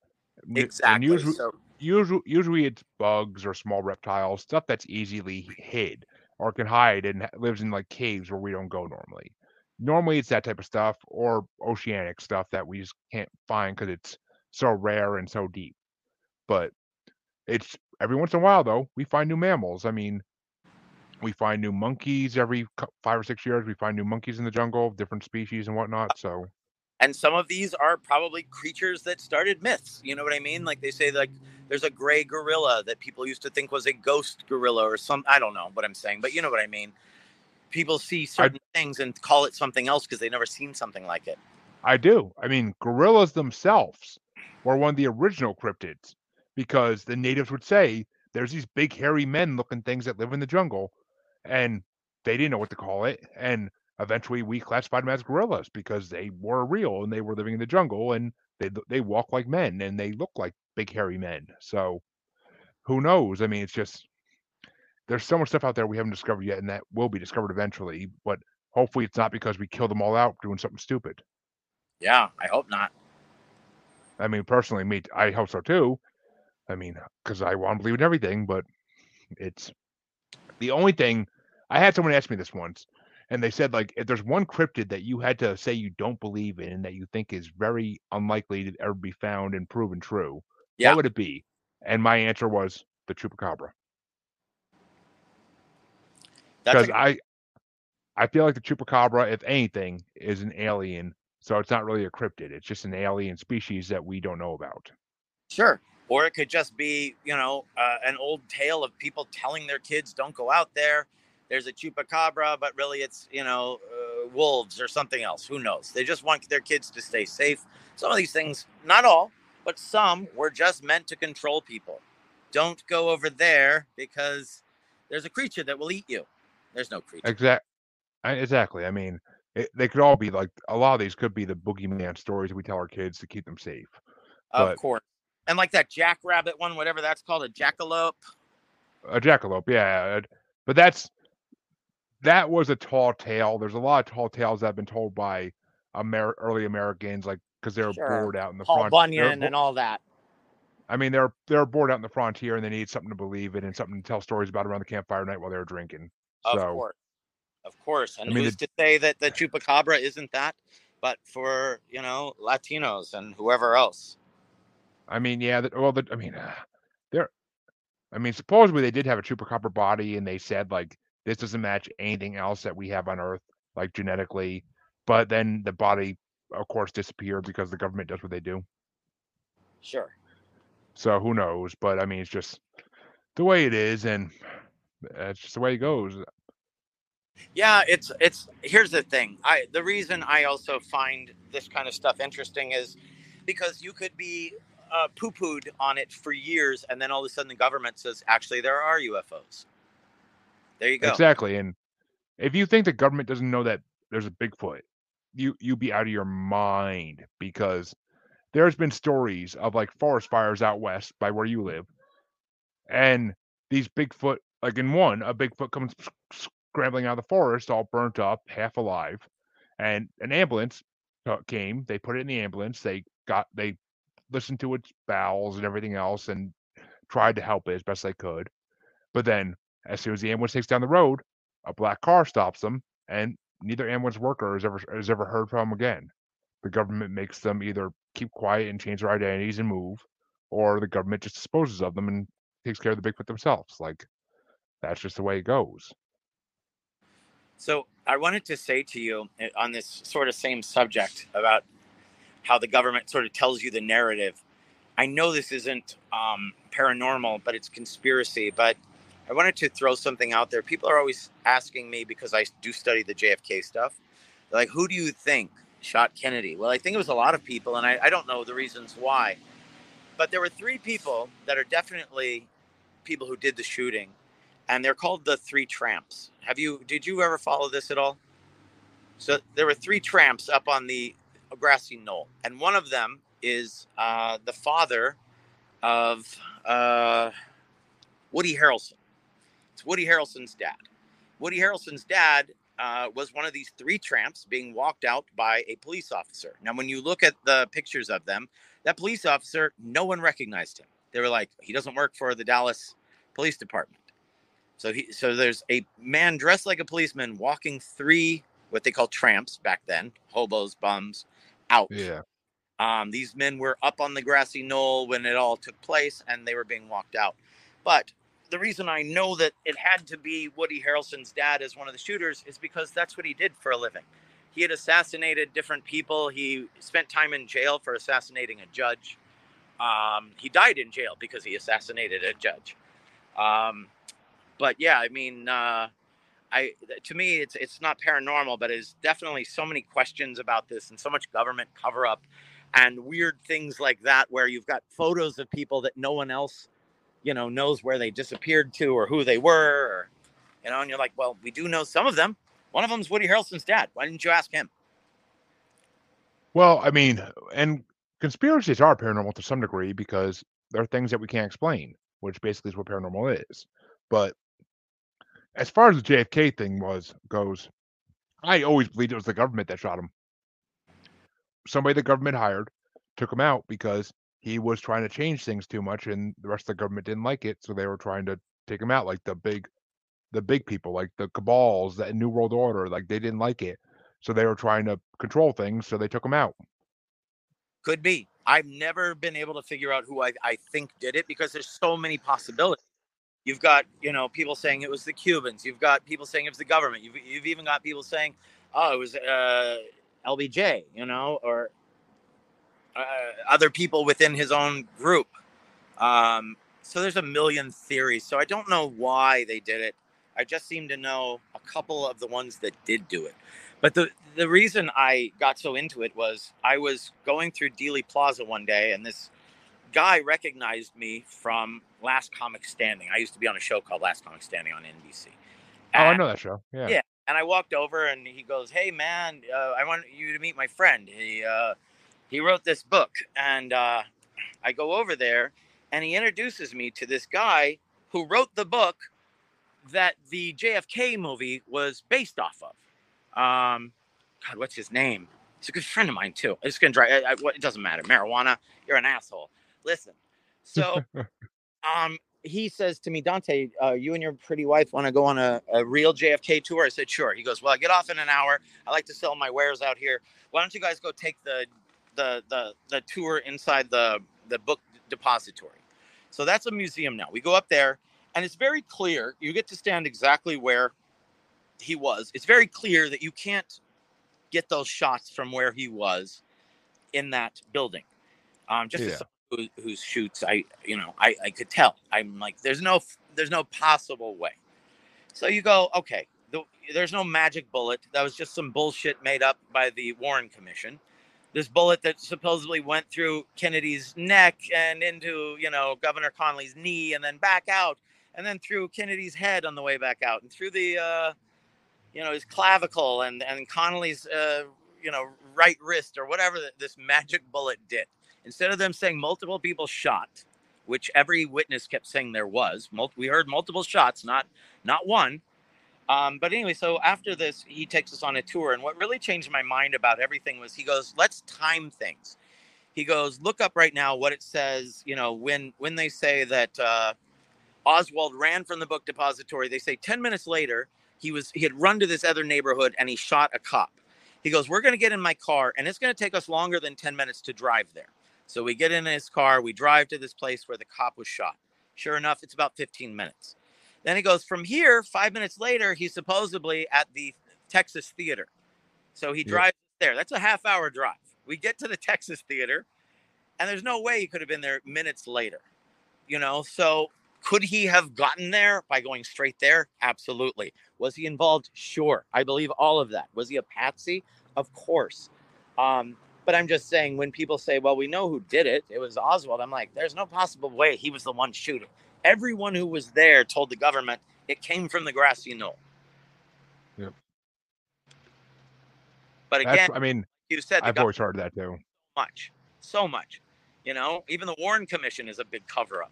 Exactly. usually, So usually, usually it's bugs or small reptiles, stuff that's easily hid or can hide and lives in like caves where we don't go normally. Normally, it's that type of stuff or oceanic stuff that we just can't find because it's so rare and so deep. But it's every once in a while though we find new mammals. I mean, we find new monkeys every cou- five or six years. We find new monkeys in the jungle, different species and whatnot. So and some of these are probably creatures that started myths. You know what I mean? Like they say, like there's a gray gorilla that people used to think was a ghost gorilla or some. I don't know what I'm saying, but you know what I mean. People see certain things and call it something else because they've never seen something like it. I do. I mean, gorillas themselves were one of the original cryptids because the natives would say there's these big hairy men looking things that live in the jungle and they didn't know what to call it and eventually we classified them as gorillas because they were real and they were living in the jungle and they they walk like men and they look like big hairy men. So who knows? I mean, it's just there's so much stuff out there we haven't discovered yet and that will be discovered eventually, but hopefully it's not because we killed them all out doing something stupid. Yeah, I hope not. I mean, personally, me, I hope so too. I mean, because I want to believe in everything, but it's the only thing. I had someone ask me this once, and they said like, if there's one cryptid that you had to say you don't believe in and that you think is very unlikely to ever be found and proven true, Yeah. what would it be? And my answer was the chupacabra, because a, I, I feel like the chupacabra, if anything, is an alien. So it's not really a cryptid; it's just an alien species that we don't know about. sure. Or it could just be, you know, uh, an old tale of people telling their kids, "Don't go out there." There's a chupacabra, but really it's, you know, uh, wolves or something else. Who knows? They just want their kids to stay safe. Some of these things, not all, but some, were just meant to control people. Don't go over there because there's a creature that will eat you. There's no creature. Exactly. exactly. I mean, it, they could all be like a lot of these could be the boogeyman stories we tell our kids to keep them safe. Of but- course. And like that jackrabbit one, whatever that's called, a jackalope. A jackalope, yeah, but that's that was a tall tale. There's a lot of tall tales that have been told by Amer- early Americans, like because they're Sure. bored out in the Paul front. Bunyan bo- and all that. I mean, they're they're bored out in the frontier and they need something to believe in and something to tell stories about around the campfire night while they're drinking. Of course. Of course. And I mean, who's to say that the chupacabra isn't that? But for, you know, Latinos and whoever else. I mean, yeah. That, well, the, I mean, uh, they're. I mean, supposedly they did have a chupacabra body, and they said like this doesn't match anything else that we have on Earth, like genetically. But then the body, of course, disappear because the government does what they do. Sure. So who knows? But I mean, it's just the way it is, and that's just the way it goes. Yeah, it's it's here's the thing. I the reason I also find this kind of stuff interesting is because you could be uh, poo-pooed on it for years, and then all of a sudden the government says actually there are UFOs. There you go. Exactly. And if you think the government doesn't know that there's a Bigfoot, you you'd be out of your mind because there's been stories of like forest fires out west by where you live, and these Bigfoot, like in one, a Bigfoot comes scrambling out of the forest, all burnt up, half alive, and an ambulance came. They put it in the ambulance. They got they listened to its bowels and everything else, and tried to help it as best they could. But then as soon as the ambulance takes down the road, a black car stops them, and neither ambulance worker has ever has ever heard from again. The government makes them either keep quiet and change their identities and move, or the government just disposes of them and takes care of the Bigfoot themselves. Like that's just the way it goes. So I wanted to say to you uh, on this sort of same subject about how the government sort of tells you the narrative. I know this isn't um, paranormal, but it's conspiracy. But I wanted to throw something out there. People are always asking me because I do study the JFK stuff. Like, who do you think shot Kennedy? Well, I think it was a lot of people, and I, I don't know the reasons why. But there were three people that are definitely people who did the shooting, and they're called the Three Tramps. Have you? Did you ever follow this at all? So there were three tramps up on the grassy knoll, and one of them is uh, the father of uh, Woody Harrelson. Woody Harrelson's dad. Woody Harrelson's dad uh, was one of these three tramps being walked out by a police officer. Now, when you look at the pictures of them, that police officer, no one recognized him. They were like, he doesn't work for the Dallas Police Department. So he, so there's a man dressed like a policeman walking three what they call tramps back then, hobos, bums, out. Yeah. Um, these men were up on the grassy knoll when it all took place, and they were being walked out. But the reason I know that it had to be Woody Harrelson's dad as one of the shooters is because that's what he did for a living. He had assassinated different people. He spent time in jail for assassinating a judge. Um, he died in jail because he assassinated a judge. Um, but yeah, I mean, uh, I to me, it's it's not paranormal, but it's definitely so many questions about this and so much government cover up and weird things like that, where you've got photos of people that no one else you know, knows where they disappeared to or who they were, or, you know, and you're like, well, we do know some of them. One of them's Woody Harrelson's dad. Why didn't you ask him? Well, I mean, and conspiracies are paranormal to some degree because there are things that we can't explain, which basically is what paranormal is. But as far as the JFK thing was goes, I always believed it was the government that shot him. Somebody the government hired took him out because he was trying to change things too much and the rest of the government didn't like it so they were trying to take him out like the big the big people like the cabals that new world order like they didn't like it so they were trying to control things so they took him out. Could be. I've never been able to figure out who i, I think did it because there's so many possibilities. You've got you know people saying it was the cubans you've got people saying it was the government you've, you've even got people saying oh it was uh, lbj you know or uh, other people within his own group. Um, so there's a million theories. So I don't know why they did it. I just seem to know a couple of the ones that did do it. But the the reason I got so into it was I was going through Dealey Plaza one day, and this guy recognized me from Last Comic Standing. I used to be on a show called Last Comic Standing on NBC. And, oh, I know that show. Yeah. Yeah. And I walked over, and he goes, "Hey, man, uh, I want you to meet my friend. He uh, he wrote this book and uh, i go over there and he introduces me to this guy who wrote the book that the jfk movie was based off of um, god what's his name he's a good friend of mine too it's gonna drive I, I, it doesn't matter marijuana you're an asshole listen so um, he says to me, Dante, uh, you and your pretty wife want to go on a, a, real JFK tour? I said, sure. He goes, well, I get off in an hour. I like to sell my wares out here. Why don't you guys go take the the the the tour inside the the book depository. So that's a museum now. We go up there and it's very clear. You get to stand exactly where he was. It's very clear that you can't get those shots from where he was in that building. Um, just yeah. who, who shoots, I you know, I I could tell. I'm like, there's no there's no possible way. So you go, okay, the, there's no magic bullet. That was just some bullshit made up by the Warren Commission this bullet that supposedly went through Kennedy's neck and into, you know, Governor Connolly's knee and then back out and then through Kennedy's head on the way back out and through the, uh, you know, his clavicle and, and Connolly's, uh, you know, right wrist or whatever this magic bullet did. Instead of them saying multiple people shot, which every witness kept saying there was, we heard multiple shots, not not one. Um, but anyway, so after this, he takes us on a tour. And what really changed my mind about everything was he goes, let's time things. He goes, look up right now what it says, you know, when when they say that uh, Oswald ran from the book depository, they say 10 minutes later, he was he had run to this other neighborhood and he shot a cop. He goes, We're gonna get in my car, and it's gonna take us longer than 10 minutes to drive there. So we get in his car, we drive to this place where the cop was shot. Sure enough, it's about 15 minutes. Then he goes from here. Five minutes later, he's supposedly at the Texas Theater. So he drives there. That's a half hour drive. We get to the Texas Theater, and there's no way he could have been there minutes later. You know, so could he have gotten there by going straight there? Absolutely. Was he involved? Sure. I believe all of that. Was he a patsy? Of course. Um, But I'm just saying, when people say, well, we know who did it, it was Oswald, I'm like, there's no possible way he was the one shooting. Everyone who was there told the government it came from the grassy knoll. Yep. But again, That's, I mean, you said I've always heard that too. much, so much. You know, even the Warren Commission is a big cover up.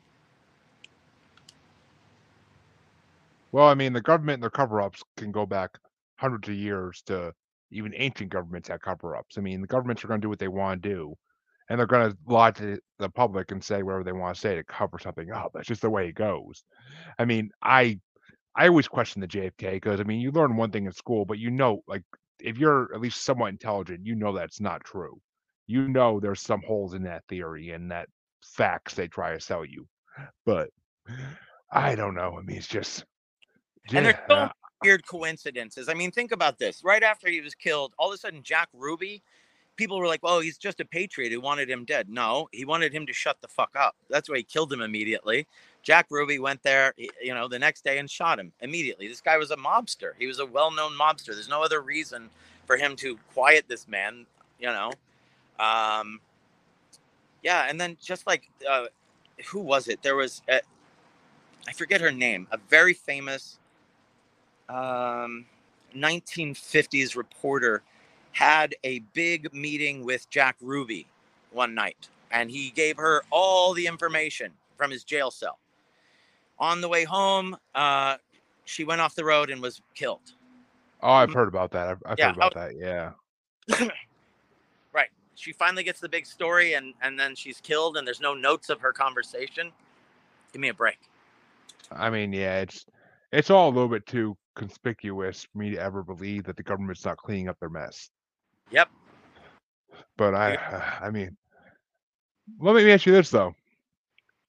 Well, I mean, the government and their cover-ups can go back hundreds of years to even ancient governments had cover-ups. I mean, the governments are going to do what they want to do, and they're going to lie to the public and say whatever they want to say to cover something up. That's just the way it goes. I mean, I I always question the JFK because I mean, you learn one thing in school, but you know, like if you're at least somewhat intelligent, you know that's not true. You know there's some holes in that theory and that facts they try to sell you. But I don't know. I mean, it's just And there's so uh, weird coincidences. I mean, think about this. Right after he was killed, all of a sudden, Jack Ruby, people were like, "Oh, he's just a patriot who wanted him dead." No, he wanted him to shut the fuck up. That's why he killed him immediately. Jack Ruby went there, you know, the next day and shot him immediately. This guy was a mobster. He was a well-known mobster. There's no other reason for him to quiet this man, you know. Um, yeah, and then just like, uh, who was it? There was, a, I forget her name, a very famous um, 1950s reporter had a big meeting with Jack Ruby one night, and he gave her all the information from his jail cell. On the way home, uh, she went off the road and was killed. Oh, I've heard about that. I've, I've Yeah, heard about that. Yeah. Right. She finally gets the big story, and and then she's killed, and there's no notes of her conversation. Give me a break. I mean, yeah, it's it's all a little bit too conspicuous for me to ever believe that the government's not cleaning up their mess. Yep. But I, I mean, let me ask you this though: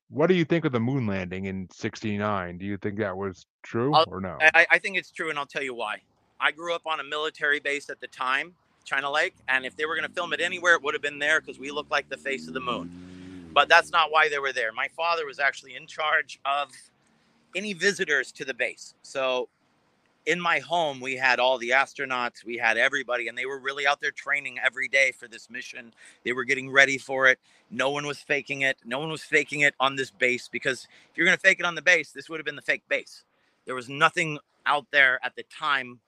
What do you think of the moon landing in '69? Do you think that was true I'll- or no? I, I think it's true, and I'll tell you why. I grew up on a military base at the time, China Lake, and if they were going to film it anywhere, it would have been there because we look like the face of the moon. But that's not why they were there. My father was actually in charge of any visitors to the base. So in my home, we had all the astronauts, we had everybody, and they were really out there training every day for this mission. They were getting ready for it. No one was faking it. No one was faking it on this base because if you're going to fake it on the base, this would have been the fake base. There was nothing out there at the time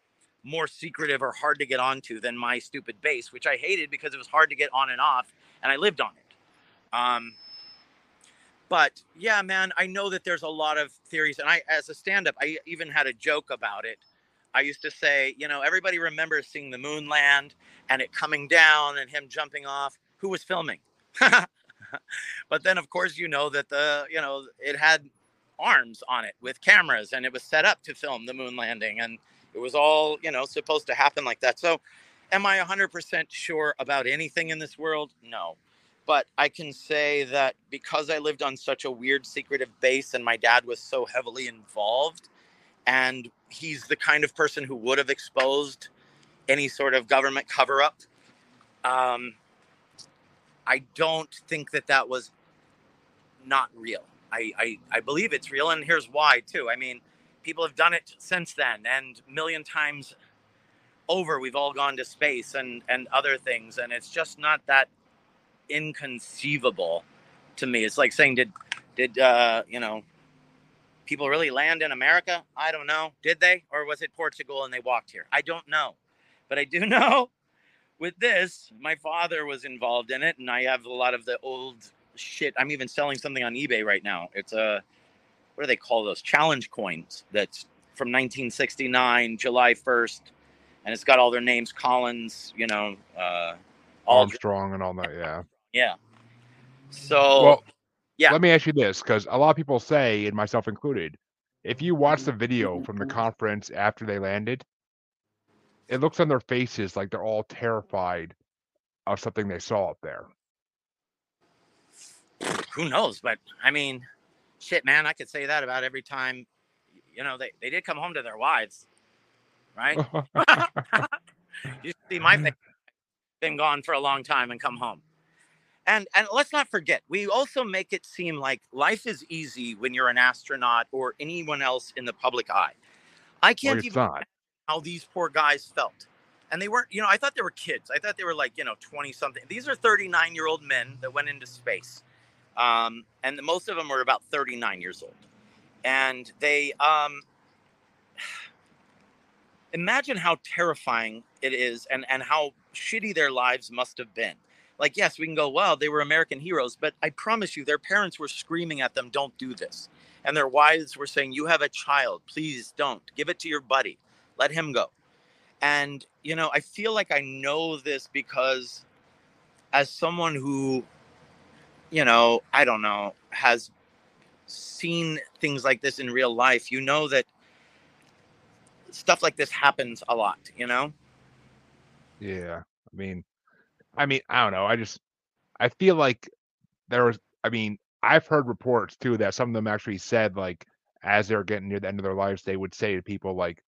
more secretive or hard to get onto than my stupid base, which I hated because it was hard to get on and off, and I lived on it. Um, but yeah, man, I know that there's a lot of theories, and I, as a stand-up, I even had a joke about it. I used to say, you know, everybody remembers seeing the moon land and it coming down and him jumping off. Who was filming? but then, of course, you know that the, you know, it had arms on it with cameras and it was set up to film the moon landing and it was all you know supposed to happen like that so am i 100% sure about anything in this world no but i can say that because i lived on such a weird secretive base and my dad was so heavily involved and he's the kind of person who would have exposed any sort of government cover up um, i don't think that that was not real I, I I believe it's real, and here's why too. I mean, people have done it since then, and million times over. We've all gone to space and and other things, and it's just not that inconceivable to me. It's like saying, did did uh, you know people really land in America? I don't know. Did they, or was it Portugal and they walked here? I don't know, but I do know. With this, my father was involved in it, and I have a lot of the old shit. I'm even selling something on eBay right now. It's a what do they call those challenge coins? That's from 1969, July 1st, and it's got all their names: Collins, you know, uh, all Armstrong and all that. Yeah. yeah. So Well, yeah. Let me ask you this, because a lot of people say, and myself included, if you watch the video from the mm-hmm. conference after they landed, it looks on their faces like they're all terrified of something they saw up there. who knows? But I mean, shit, man, I could say that about every time. You know, they, they did come home to their wives, right? you see my face been gone for a long time and come home. And and let's not forget, we also make it seem like life is easy when you're an astronaut or anyone else in the public eye. I can't even how these poor guys felt. and they weren't, you know, I thought they were kids. I thought they were like, you know, 20 something. These are 39 year old men that went into space. Um, and the, most of them were about 39 years old. And they, um, imagine how terrifying it is and, and how shitty their lives must have been. Like, yes, we can go, well, they were American heroes, but I promise you, their parents were screaming at them, don't do this. And their wives were saying, you have a child, please don't. Give it to your buddy, let him go. And, you know, I feel like I know this because as someone who, you know, I don't know, has seen things like this in real life, you know that stuff like this happens a lot, you know? Yeah. I mean, I mean, I don't know. I just, I feel like there was, I mean, I've heard reports too that some of them actually said, like, as they're getting near the end of their lives, they would say to people, like,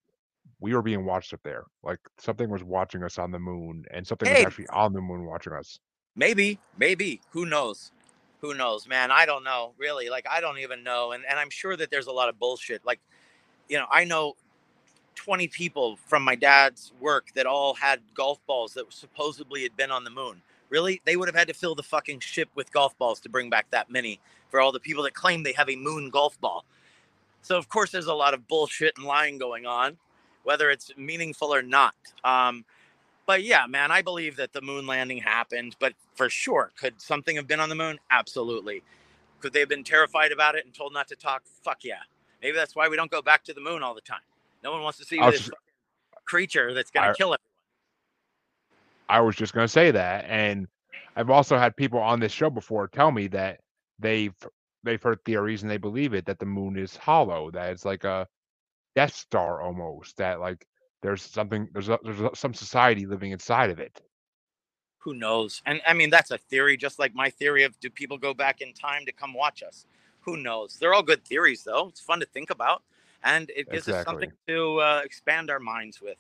we were being watched up there. Like something was watching us on the moon, and something hey, was actually on the moon watching us. Maybe, maybe. Who knows? Who knows, man? I don't know, really. Like I don't even know, and and I'm sure that there's a lot of bullshit. Like, you know, I know 20 people from my dad's work that all had golf balls that supposedly had been on the moon. Really? They would have had to fill the fucking ship with golf balls to bring back that many for all the people that claim they have a moon golf ball. So of course there's a lot of bullshit and lying going on whether it's meaningful or not. Um, but yeah, man, I believe that the moon landing happened. But for sure, could something have been on the moon? Absolutely. Could they have been terrified about it and told not to talk? Fuck yeah. Maybe that's why we don't go back to the moon all the time. No one wants to see this just, creature that's going to kill everyone. I was just going to say that, and I've also had people on this show before tell me that they've they've heard theories and they believe it that the moon is hollow, that it's like a Death Star almost that like there's something there's a, there's a, some society living inside of it. Who knows? And I mean that's a theory, just like my theory of do people go back in time to come watch us? Who knows? They're all good theories though. It's fun to think about, and it gives exactly. us something to uh, expand our minds with.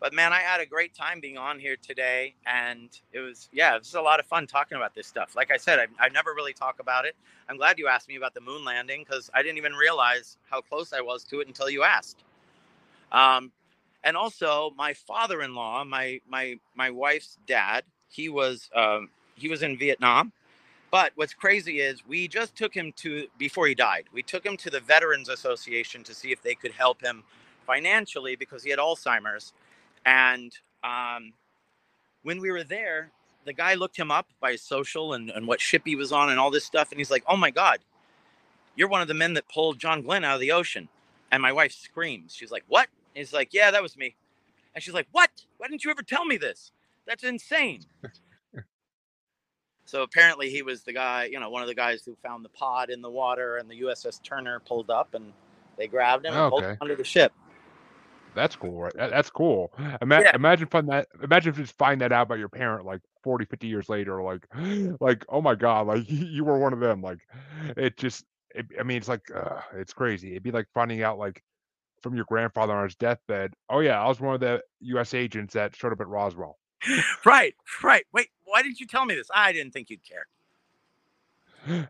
But man, I had a great time being on here today, and it was yeah, it was a lot of fun talking about this stuff. Like I said, I, I never really talk about it. I'm glad you asked me about the moon landing because I didn't even realize how close I was to it until you asked. Um, and also, my father-in-law, my my my wife's dad, he was um, he was in Vietnam. But what's crazy is we just took him to before he died. We took him to the Veterans Association to see if they could help him financially because he had Alzheimer's and um, when we were there, the guy looked him up by social and, and what ship he was on and all this stuff. And he's like, Oh my God, you're one of the men that pulled John Glenn out of the ocean. And my wife screams. She's like, What? And he's like, Yeah, that was me. And she's like, What? Why didn't you ever tell me this? That's insane. so apparently he was the guy, you know, one of the guys who found the pod in the water and the USS Turner pulled up and they grabbed him and okay. pulled him under the ship. That's cool, right? That's cool. Ima- yeah. Imagine find that. Imagine just find that out about your parent like 40, 50 years later. Like, like oh my god, like you were one of them. Like, it just. It, I mean, it's like uh, it's crazy. It'd be like finding out like from your grandfather on his deathbed. Oh yeah, I was one of the U.S. agents that showed up at Roswell. right, right. Wait, why didn't you tell me this? I didn't think you'd care.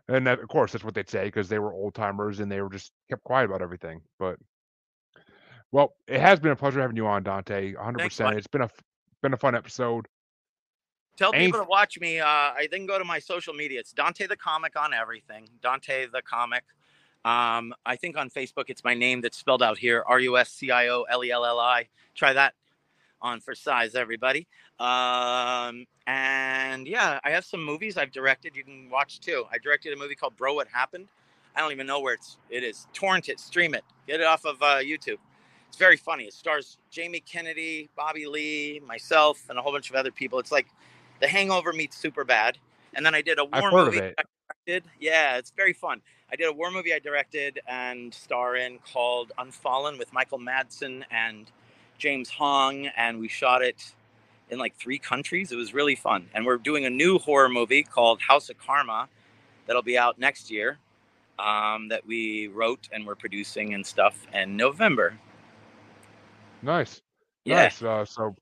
And that, of course, that's what they'd say because they were old timers and they were just kept quiet about everything. But well, it has been a pleasure having you on, Dante. 100. percent It's been a been a fun episode. Tell people to watch me. Uh, I then go to my social media. It's Dante the Comic on everything. Dante the Comic. Um, I think on Facebook it's my name that's spelled out here: R U S C I O L E L L I. Try that on for size, everybody. Um, and yeah, I have some movies I've directed. You can watch too. I directed a movie called Bro What Happened. I don't even know where it's it is. Torrent it, stream it, get it off of uh, YouTube. It's very funny. It stars Jamie Kennedy, Bobby Lee, myself, and a whole bunch of other people. It's like The Hangover meets Super Bad. And then I did a war movie. I directed. Yeah, it's very fun. I did a war movie I directed and star in called Unfallen with Michael Madsen and James Hong, and we shot it in like three countries. It was really fun. And we're doing a new horror movie called House of Karma that'll be out next year um, that we wrote and we're producing and stuff in November. Nice. Yeah. Nice. Uh, so,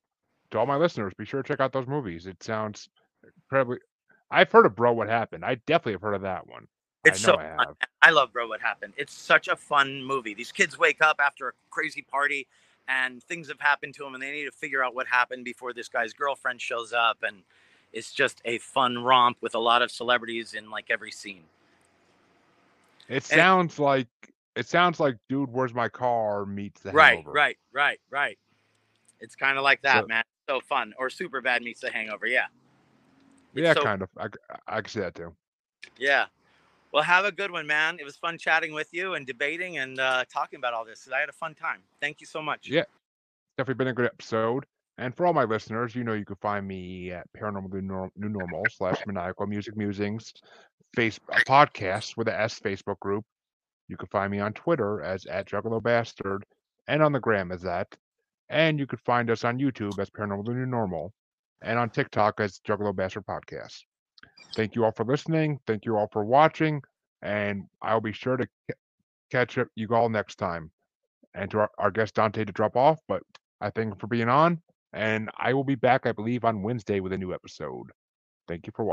to all my listeners, be sure to check out those movies. It sounds incredibly. I've heard of Bro What Happened. I definitely have heard of that one. It's so I, I love Bro What Happened. It's such a fun movie. These kids wake up after a crazy party and things have happened to him, and they need to figure out what happened before this guy's girlfriend shows up, and it's just a fun romp with a lot of celebrities in like every scene. It and, sounds like it sounds like dude, where's my car meets the right, hangover. right, right, right. Right. It's kind of like that, so, man. So fun. Or super bad meets the hangover. Yeah. Yeah, so, kind of. I, I can see that too. Yeah. Well, have a good one, man. It was fun chatting with you and debating and uh, talking about all this. I had a fun time. Thank you so much. Yeah, definitely been a good episode. And for all my listeners, you know you can find me at Paranormal New Normal slash Maniacal Music Musings, face podcast with the S Facebook group. You can find me on Twitter as at Juggalo Bastard and on the gram as that. And you can find us on YouTube as Paranormal New Normal and on TikTok as Juggalo Bastard Podcast. Thank you all for listening. Thank you all for watching. And I'll be sure to c- catch up you all next time. And to our, our guest Dante to drop off, but I thank him for being on. And I will be back, I believe, on Wednesday with a new episode. Thank you for watching.